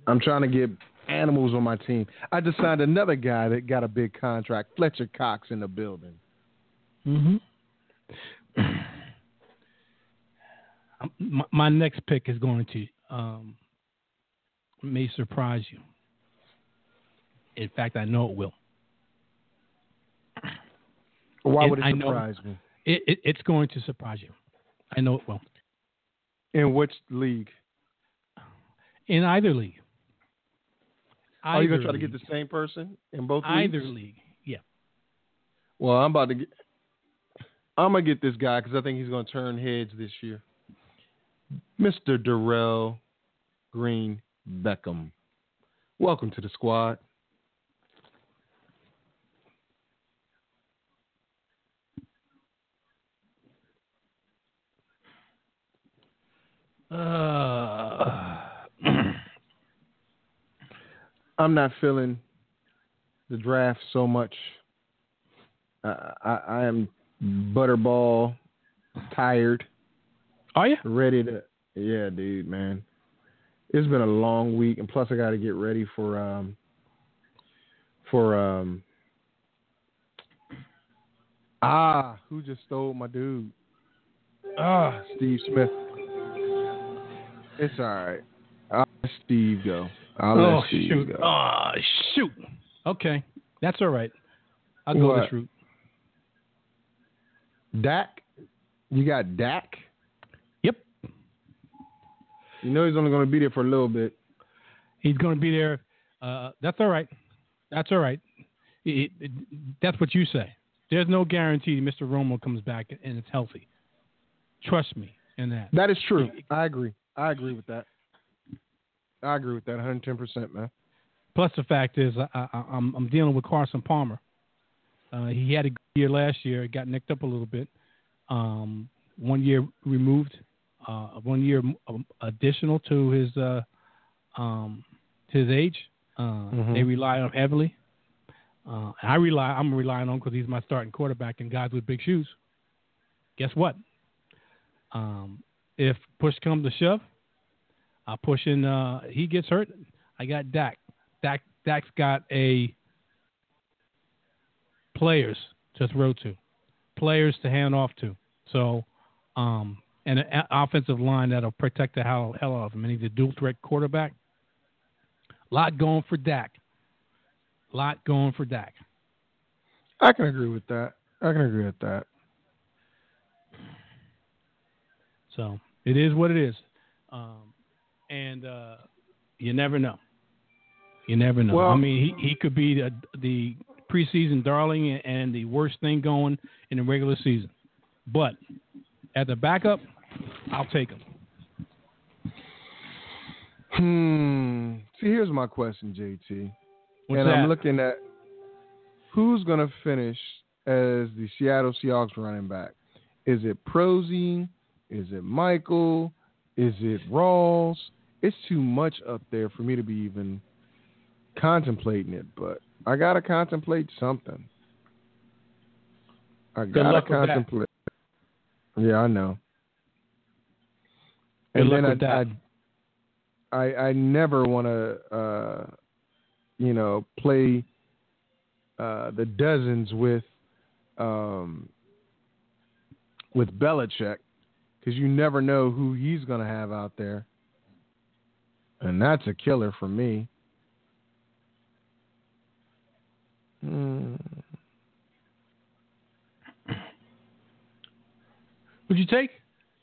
I'm trying to get animals on my team. I just signed another guy that got a big contract, Fletcher Cox, in the building. Mm-hmm. my, my, next pick is going to um, may surprise you. In fact, I know it will. Why would it surprise me? It, it, it's going to surprise you. I know it will. In which league? In either league. Are you gonna try league. to get the same person in both either leagues? league? Yeah. Well, I'm about to get. I'm gonna get this guy because I think he's gonna turn heads this year. Mr. Dorial Green Beckham. Welcome to the squad. Uh, I'm not feeling the draft so much. Uh, I, I am butterball tired. Are you ready to? Yeah, dude, man. It's been a long week, and plus I got to get ready for um for um ah who just stole my dude ah Steve Smith. It's all right. I'll let Steve go. I'll oh, shoot. go. Oh, shoot. Okay. That's all right. I'll go what? this route. Dak? You got Dak? Yep. You know he's only going to be there for a little bit. He's going to be there. Uh, that's all right. That's all right. It, it, that's what you say. There's no guarantee Mr. Romo comes back and it's healthy. Trust me in that. That is true. I agree. I agree with that. I agree with that 110%, man. Plus, the fact is, I, am I'm, I'm dealing with Carson Palmer. Uh, he had a good year last year. got nicked up a little bit. Um, one year removed, uh, one year additional to his uh, um, his age. Uh, mm-hmm. They rely on heavily. Uh, I rely. I'm relying on because he's my starting quarterback and guys with big shoes. Guess what? Um, if push comes to shove, I push in. Uh, he gets hurt. I got Dak. Dak. Dak's got a players to throw to, players to hand off to. So, um, and an offensive line that'll protect the hell, hell out of him. And he's a dual threat quarterback. A lot going for Dak. A lot going for Dak. I can agree with that. I can agree with that. So it is what it is, um, and uh, you never know. You never know. Well, I mean, he, he could be the, the preseason darling and the worst thing going in the regular season. But at the backup, I'll take him. Hmm. See, here's my question, JT. What's and that? I'm looking at who's going to finish as the Seattle Seahawks running back. Is it Prosise? Is it Michael? Is it Rawls? It's too much up there for me to be even contemplating it, but I gotta contemplate something. I gotta contemplate. Yeah, I know. Good and then I, I, I, I never want to, uh, you know, play uh, the dozens with, um, with Belichick because you never know who he's going to have out there. And that's a killer for me. Hmm. Would you take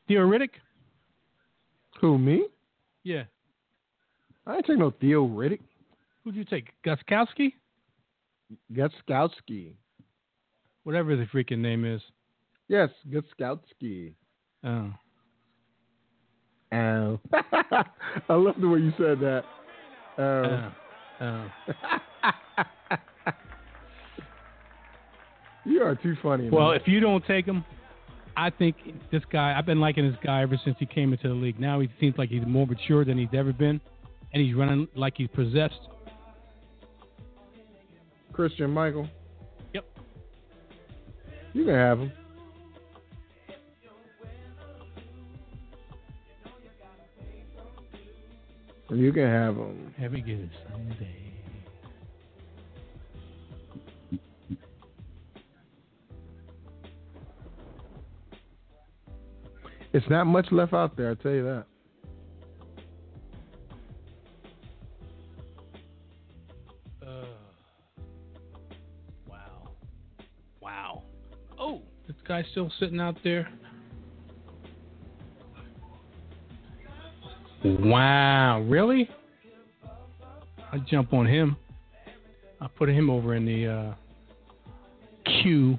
Theo Riddick? Who, me? Yeah. I ain't take no Theo Riddick. Who'd you take? Gostkowski? Gostkowski. Whatever the freaking name is. Yes, Gostkowski. Oh. Oh. I love the way you said that. Oh. Oh. oh. you are too funny. Well, man. if you don't take him, I think this guy. I've been liking this guy ever since he came into the league. Now he seems like he's more mature than he's ever been, and he's running like he's possessed. Christine Michael. Yep. You can have him. You can have them. Heavy good Sunday. It's not much left out there, I tell you that. Uh, wow. Wow. Oh, this guy's still sitting out there. Wow, really? I jump on him. I put him over in the uh, queue,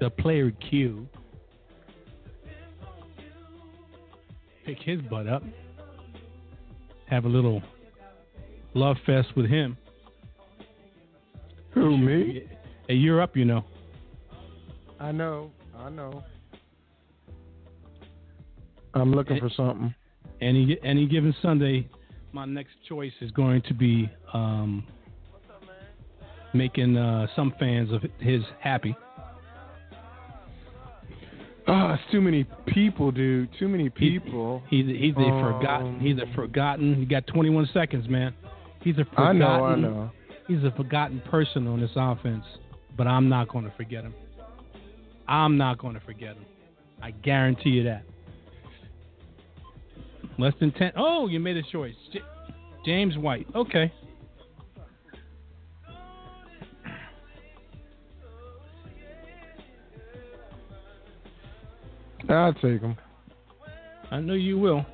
the player queue. Pick his butt up. Have a little love fest with him. Who me? Hey, you're up, you know. I know. I know. I'm looking for something. Any any given Sunday, my next choice is going to be um, making uh, some fans of his happy. Oh, it's too many people, dude. Too many people. He, he's he's a Um, forgotten. He's a forgotten. You got 21 seconds, man. He's a forgotten. I know. I know. He's a forgotten person on this offense, but I'm not going to forget him. I'm not going to forget him. I guarantee you that. Less than 10. Oh, you made a choice. J- James White. Okay. I'll take him. I know you will.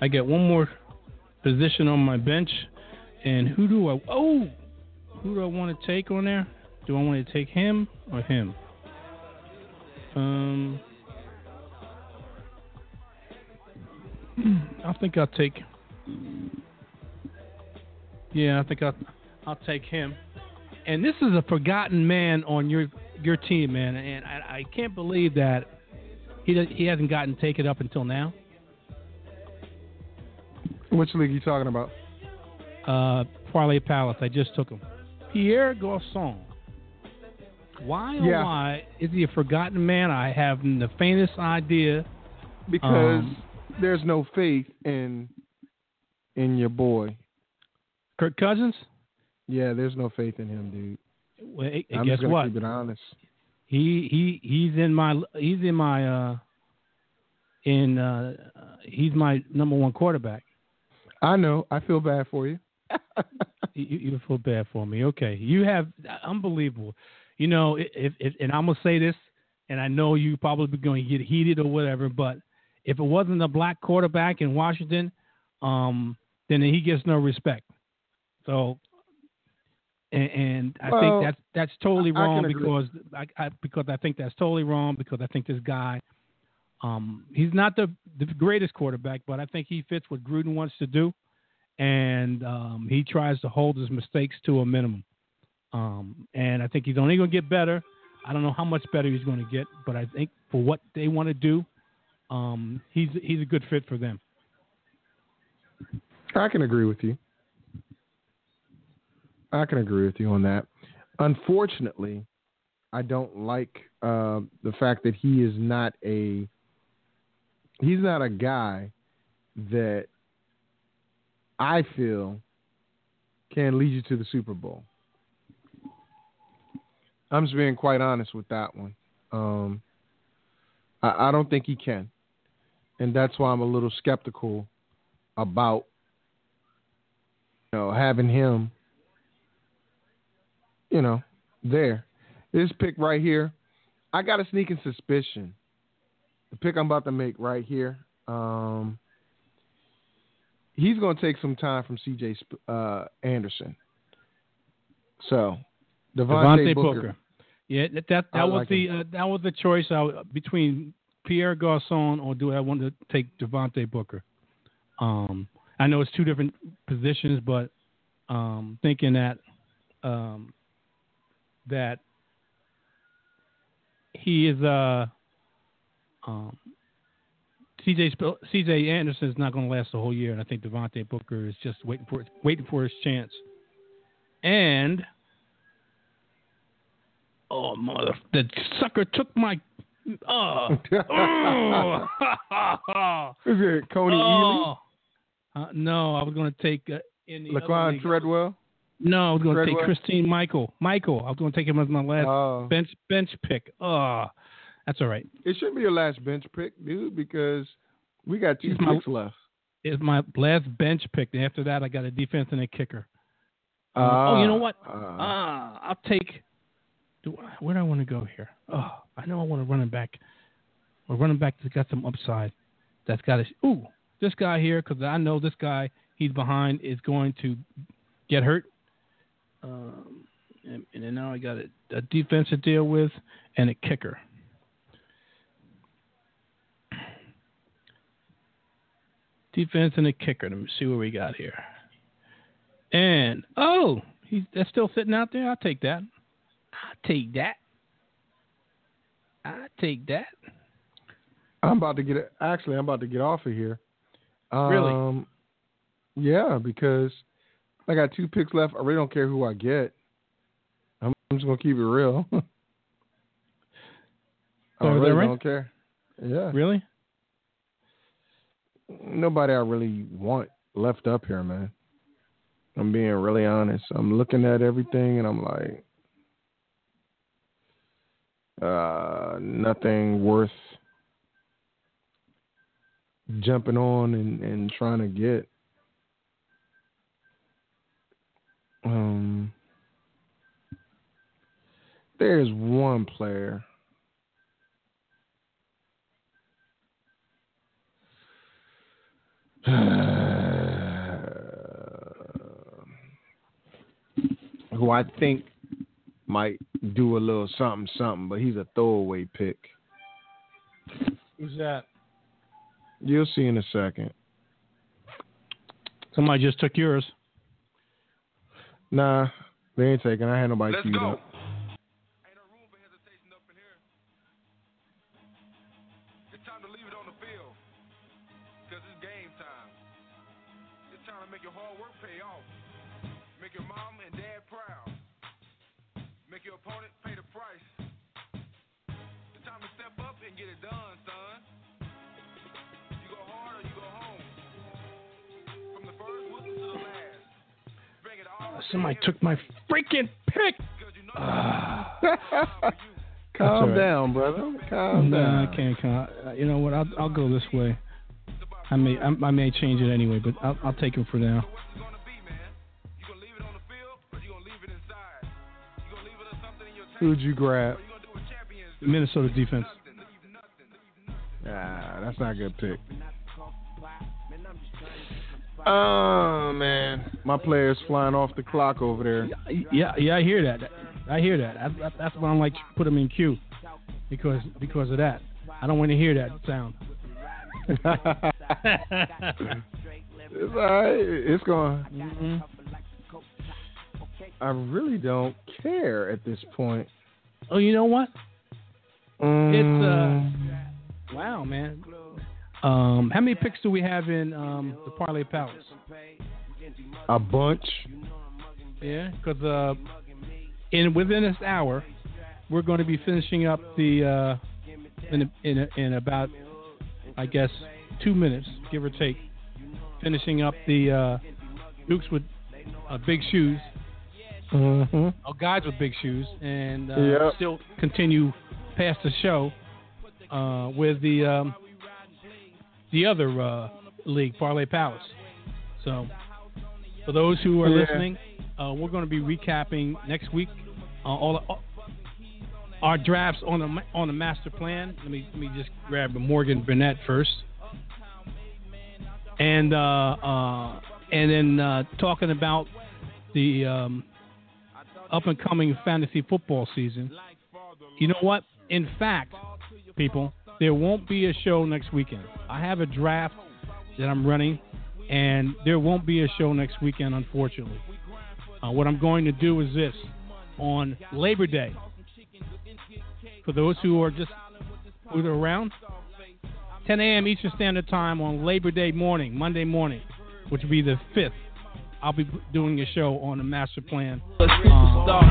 I get one more position on my bench, and who do I? Oh, who do I want to take on there? Do I want to take him or him? Um, I think I'll take. Yeah, I think I'll I'll take him. And this is a forgotten man on your your team, man. And I, I can't believe that he does- he hasn't gotten taken up until now. Which league are you talking about? Uh, Parlay Palace. I just took him. Pierre Garcon. Why oh Yeah. why is he a forgotten man? I have the faintest idea. Because Um, there's no faith in in your boy. Kirk Cousins. Yeah, there's no faith in him, dude. Well, hey, I'm guess just gonna what? keep it honest. He he he's in my he's in my uh in uh he's my number one quarterback. I know. I feel bad for you. you, you feel bad for me. Okay, you have unbelievable. You know, if, if and I'm gonna say this, and I know you probably going to get heated or whatever, but if it wasn't a black quarterback in Washington, um, then he gets no respect. So, and, and I Well, think that's that's totally I- I wrong because I, I because I think that's totally wrong because I think this guy, um, he's not the the greatest quarterback, but I think he fits what Gruden wants to do and um, he tries to hold his mistakes to a minimum. Um, and I think he's only going to get better. I don't know how much better he's going to get, but I think for what they want to do, um, he's he's a good fit for them. I can agree with you. I can agree with you on that. Unfortunately, I don't like uh, the fact that he is not a he's not a guy that I feel can lead you to the Super Bowl. I'm just being quite honest with that one. Um, I, I don't think he can, and that's why I'm a little skeptical about you know having him you know there. This pick right here, I got a sneaking suspicion. The pick I'm about to make right here, um, he's going to take some time from C.J. Uh, Anderson. So, Devontae, Devontae Booker. Booker. Yeah, that that, that was like the uh, that was the choice uh, between Pierre Garcon or do I want to take Devontae Booker. Um, I know it's two different positions, but um, thinking that um, that he is uh, um, CJ CJ Anderson is not going to last the whole year, and I think Devontae Booker is just waiting for waiting for his chance. And oh mother, the sucker took my oh. oh. Is it Coney Oh. Uh, no, I was going to take uh, in the Laquan Treadwell? No, I was going to take Christine Michael. Michael, I was going to take him as my last Oh. bench bench pick. Oh, that's all right. It shouldn't be your last bench pick, dude, because we got two my- picks left. It's my last bench pick. And after that, I got a defense and a kicker. Uh, oh, you know what? Ah, I'll take. Do I, where do I want to go here? Oh, I know I want a running back. A running back that's got some upside. That's got a ooh this guy here because I know this guy he's behind is going to get hurt. Um, and, and then now I got a, a defense to deal with and a kicker. Defense and a kicker. Let me see what we got here. And oh, he's that's still sitting out there. I'll take that. I'll take that. I take that. I'm about to get actually. I'm about to get off of here. Um, really? Yeah, because I got two picks left. I really don't care who I get. I'm, I'm just gonna keep it real. Oh, I really right? don't care. Yeah. Really? Nobody I really want left up here, man. I'm being really honest. I'm looking at everything and I'm like, uh, nothing worth jumping on and, and trying to get. Um, there's one player. who I think might do a little something something, but he's a throwaway pick. Who's that? You'll see in a second. Somebody just took yours. Nah, they ain't taking. I had nobody Let's queued go. up. No room for hesitation up in here. It's time to leave it on the field. Because it's game time. It's time to make your hard work pay off. Make your mom and dad proud. Make your opponent pay the price. It's time to step up and get it done, son. You go hard or you go home. From the first whistle to the last. Bring it all Somebody took my freaking pick. Calm right. down, brother. Calm no, down. I can't. Con- uh, you know what? I'll I'll go this way. I may I, I may change it anyway, but I'll I'll take it for now. As something in your tank? Who'd you grab? Or you gonna do what champions do? Minnesota defense. Nothing, leave nothing, leave nothing. Ah, that's not a good pick. Oh man, my player's flying off the clock over there. Yeah, yeah, I hear that. I hear that. I, I, that's why I'm like put them in queue because because of that. I don't want to hear that sound. it's alright. It's going. Mhm. I really don't care at this point. Oh, you know what? Mm, Wow, man. Um, how many picks do we have in um, the Parlay Palace? a bunch. Yeah, because uh, in within this hour, we're going to be finishing up the uh, in in in about I guess two minutes, give or take, finishing up the uh, Dukes with uh, big shoes, Mm-hmm. or guys with big shoes, and uh, Yep. still continue past the show uh, with the um, the other uh, league, Parlay Palace. So, for those who are Yeah. listening, uh, we're going to be recapping next week uh, all, all our drafts on the on the master plan. Let me let me just grab Morgan Burnett first, and uh, uh, and then uh, talking about the um, up and coming fantasy football season. You know what? In fact, people, there won't be a show next weekend. I have a draft that I'm running, and there won't be a show next weekend, unfortunately. Uh, what I'm going to do is this on Labor Day. For those who are just who are around, 10 a.m. Eastern Standard Time on Labor Day morning, Monday morning, which will be the 5th. I'll be doing a show on the master plan. a superstar.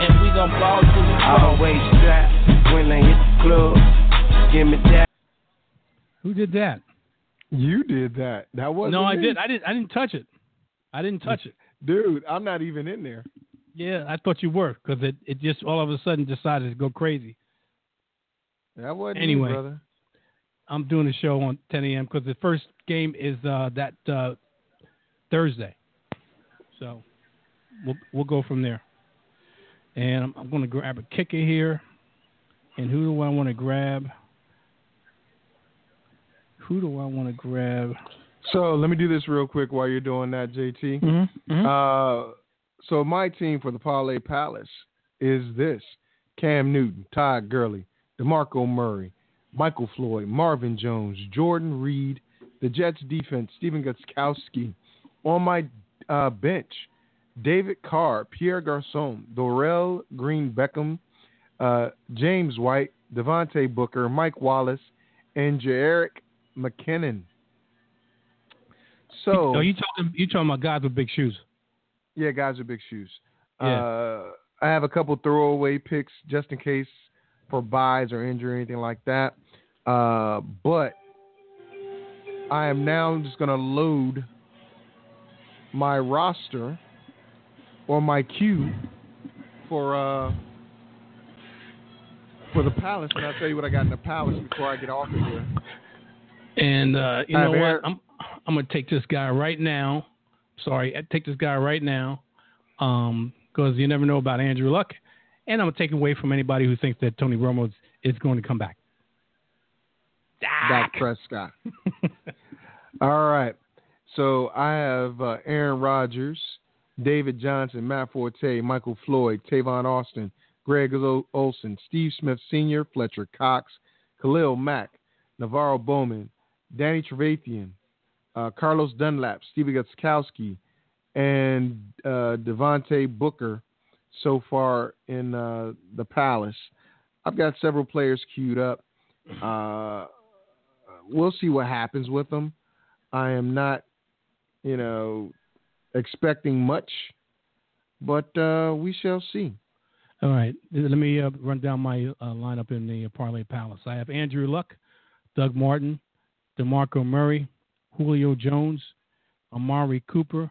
And we gon' ball till we Always strapped when I hit the club. Give me that. Who did that? You did that. That wasn't no, I me. did. I didn't. I didn't touch it. I didn't touch it. Dude, I'm not even in there. Yeah, I thought you were because it, it just all of a sudden decided to go crazy. That wasn't Anyway. me, brother. I'm doing a show on 10 a.m. because the first game is uh, that uh, Thursday. So we'll we'll go from there. And I'm, I'm going to grab a kicker here. And who do I want to grab? Who do I want to grab? So let me do this real quick while you're doing that, JT. Mm-hmm. Mm-hmm. Uh, so my team for the Parlay Palace is this: Cam Newton, Todd Gurley, DeMarco Murray, Michael Floyd, Marvin Jones, Jordan Reed, the Jets defense, Stephen Gostkowski. On my uh, bench, David Carr, Pierre Garcon, Dorial Green Beckham, uh, James White, Devontae Booker, Mike Wallace, and Jerick McKinnon. So, oh, you talking you talking about guys with big shoes? Yeah, guys with big shoes. Yeah. Uh, I have a couple throwaway picks just in case for buys or injury or anything like that. Uh, but I am now just going to load my roster or my queue for uh, for the Palace, and I'll tell you what I got in the Palace before I get off of here. And uh, you know what? I'm I'm gonna take this guy right now. Sorry, I take this guy right now, um, because you never know about Andrew Luck, and I'm gonna take away from anybody who thinks that Tony Romo is, is going to come back. Dak Prescott. All right. So I have uh, Aaron Rodgers, David Johnson, Matt Forte, Michael Floyd, Tavon Austin, Greg Ol- Olsen, Steve Smith Sr., Fletcher Cox, Khalil Mack, NaVorro Bowman, Danny Trevathan, uh, Carlos Dunlap, Stevie Gostkowski, and uh, Devontae Booker so far in uh, the Palace. I've got several players queued up. Uh, we'll see what happens with them. I am not, you know, expecting much, but uh, we shall see. All right, let me uh, run down my uh, lineup in the Parlay Palace. I have Andrew Luck, Doug Martin, DeMarco Murray, Julio Jones, Amari Cooper,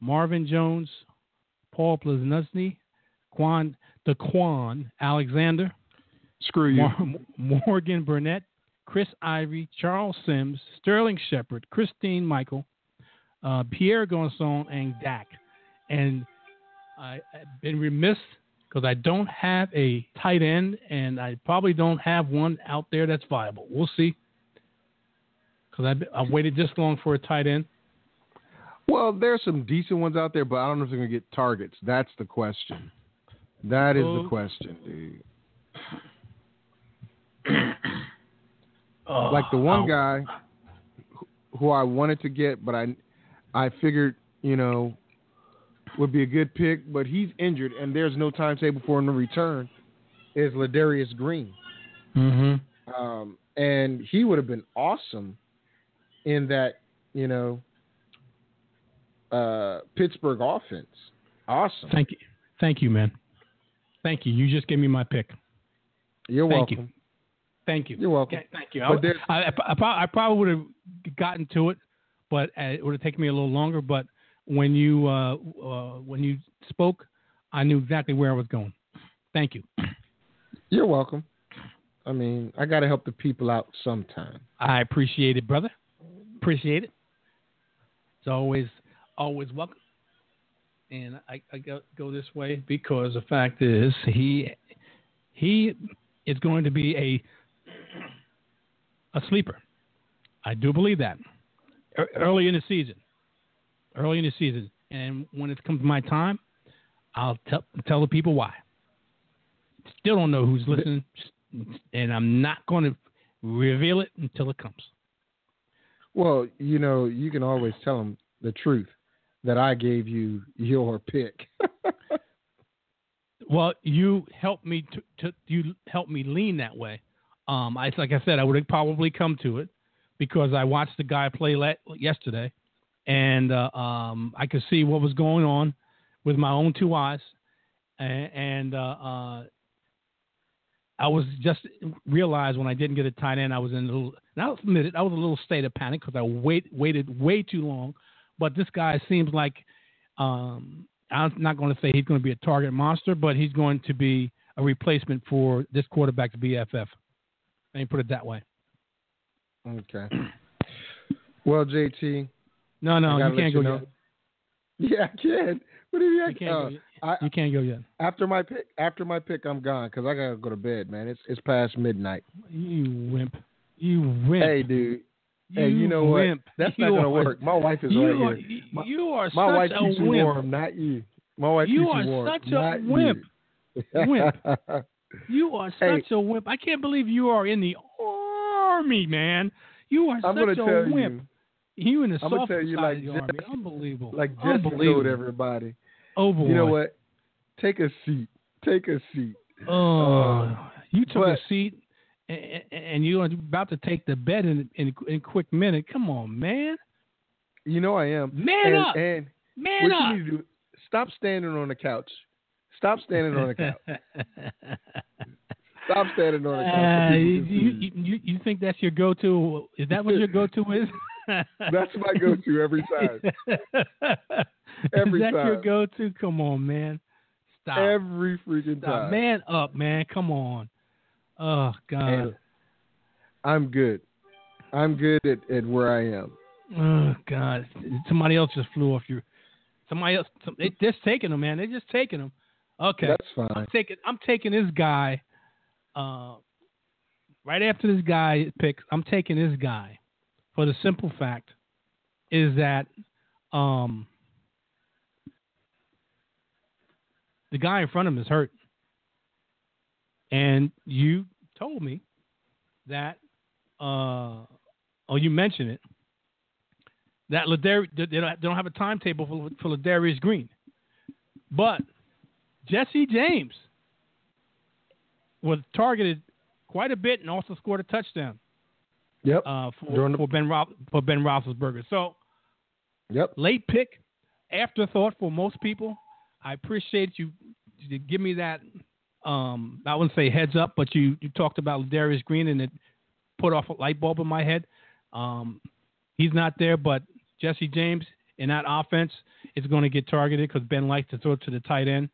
Marvin Jones, Paul Posluszny, Kwon DeQuan Alexander, Screw you. Mor- Morgan Burnett, Chris Ivory, Charles Sims, Sterling Shepard, Christine Michael, uh, Pierre Garcon, and Dak. And I, I've been remiss because I don't have a tight end, and I probably don't have one out there that's viable. We'll see. Because I I waited this long for a tight end. Well, there's some decent ones out there, but I don't know if they're going to get targets. That's the question. That is the Oh. question, dude. Oh, like the one I'll- guy who I wanted to get, but I I figured you know would be a good pick, but he's injured and there's no timetable for him to return. Is Ladarius Green, mm-hmm. um, and he would have been awesome in that you know uh, Pittsburgh offense. Awesome. Thank you, thank you, man. Thank you. You just gave me my pick. You're Thank you. welcome. Thank you. You're welcome. Thank you. I, I, I I probably would have gotten to it, but uh, it would have taken me a little longer. But when you uh, uh, when you spoke, I knew exactly where I was going. Thank you. You're welcome. I mean, I got to help the people out sometime. I appreciate it, brother. Appreciate it. It's always always welcome. And I, I go, go this way because the fact is he he is going to be a a sleeper. I do believe that. Early in the season. Early in the season. And when it comes my time, I'll tell tell the people why. Still don't know who's listening, and I'm not going to reveal it until it comes. Well, you know, you can always tell them the truth that I gave you your pick. Well, you helped me to, to you helped me lean that way. Um, I like I said, I would have probably come to it because I watched the guy play le- yesterday, and uh, um, I could see what was going on with my own two eyes, and, and uh, uh, I was just realized when I didn't get a tight end, I was in a little. And I'll admit it, I was a little state of panic because I wait waited way too long. But this guy seems like um, I'm not going to say he's going to be a target monster, but he's going to be a replacement for this quarterback quarterback's BFF. Let me put it that way. Okay. Well, JT, No, no, you can't go know. yet. Yeah, I can. What do you mean? I You can't uh, go yet. I, You can't go yet. after my pick, after my pick, I'm gone because I gotta go to bed, man. It's it's past midnight. You wimp. You wimp. Hey, dude. hey, you know wimp. what? That's You not gonna are- work. My wife is You right are, here. you- My- you are My such wife a keeps wimp. warm, not you. My wife You keeps are warm, such a not you. wimp. Wimp. You are Hey. such a wimp. I can't believe you are in the army, man. You are I'm such a wimp. you, You in the I'm soft tell you side like the army. Unbelievable. like Jesse Unbelievable. told everybody. Oh boy. You know what? Take a seat. Take a seat. Oh, Uh, you took but- a seat, and, and you're about to take the bed in in in quick minute. Come on, man. You know I am. Man and, up. And Man what up. you need to do? Stop standing on the couch. Stop standing on the couch. Stop standing on it. Uh, you, people can see you, you, think that's your go-to? Is that what your go-to is? That's my go-to every time. Every is that your go-to? Come on, man. Stop. Every freaking Stop. time. Man up, man. Come on. Oh God. And I'm good. I'm good at, at where I am. Oh God. Somebody else just flew off your. Somebody else. They just taking them, man. They're just taking them. Okay. That's fine. I'm taking. I'm taking this guy. Uh, right after this guy picks, I'm taking this guy, for the simple fact, is that, um, the guy in front of him is hurt, and you told me that, uh, oh, you mentioned it, that Ladar- they don't they don't have a timetable for for Ladarius Green, but Jesse James was targeted quite a bit and also scored a touchdown Yep. uh, for, the- for Ben Ro- for Ben Roethlisberger. So Yep. late pick, afterthought for most people. I appreciate you to give me that. Um, I wouldn't say heads up, but you you talked about Darius Green and it put off a light bulb in my head. Um, he's not there, but Jesse James in that offense is going to get targeted because Ben likes to throw to the tight end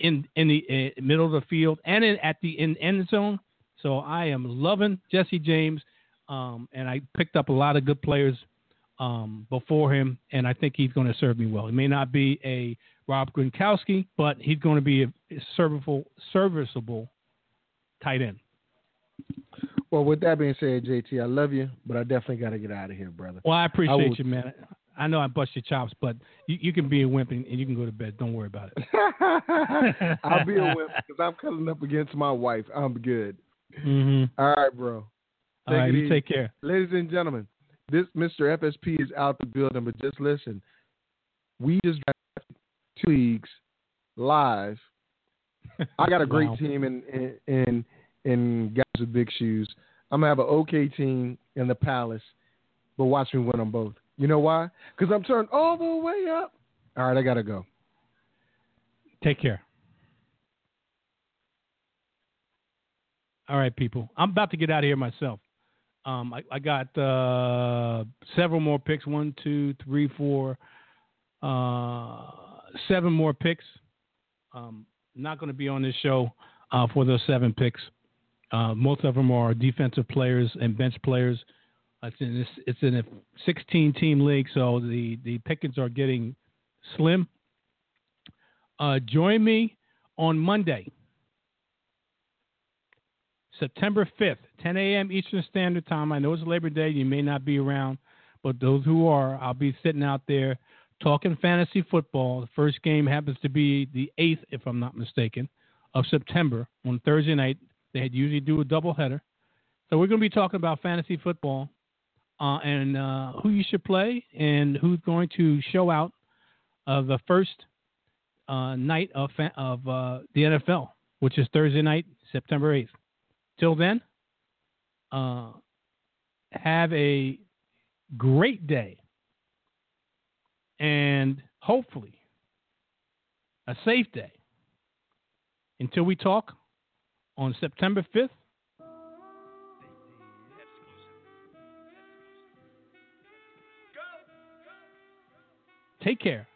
in in the uh, middle of the field and in, at the in, end zone. So I am loving Jesse James, um, and I picked up a lot of good players um, before him, and I think he's going to serve me well. He may not be a Rob Gronkowski, but he's going to be a serviceable, serviceable tight end. Well, with that being said, JT, I love you, but I definitely got to get out of here, brother. Well, I appreciate will- you, man. I know I bust your chops, but you, you can be a wimp and, and you can go to bed. Don't worry about it. I'll be a wimp because I'm cuddling up against my wife. I'm good. Mm-hmm. All right, bro. All Take right, it you easy. take care. Ladies and gentlemen, this Mr. FSP is out the building, but just listen. We just drafted two leagues live. I got a great Wow. team in in in, in guys with big shoes. I'm gonna have an okay team in the Palace, but watch me win them both. You know why? Because I'm turned all the way up. All right, I gotta go. Take care. All right, people. I'm about to get out of here myself. Um, I, I got uh, several more picks. One, two, three, four, uh, seven more picks. Um, not going to be on this show uh, for those seven picks. Uh, most of them are defensive players and bench players. It's in, this, it's in a 16 team league, so the, the pickings are getting slim. Uh, join me on Monday, September 5th, 10 a.m. Eastern Standard Time. I know it's Labor Day. You may not be around, but those who are, I'll be sitting out there talking fantasy football. The first game happens to be the 8th, if I'm not mistaken, of September on Thursday night. They had usually do a doubleheader. So we're going to be talking about fantasy football uh, and uh, who you should play and who's going to show out of the first uh, night of of uh, the NFL, which is Thursday night, September eighth. Till then, uh, have a great day, and hopefully a safe day. Until we talk on September fifth. Take care.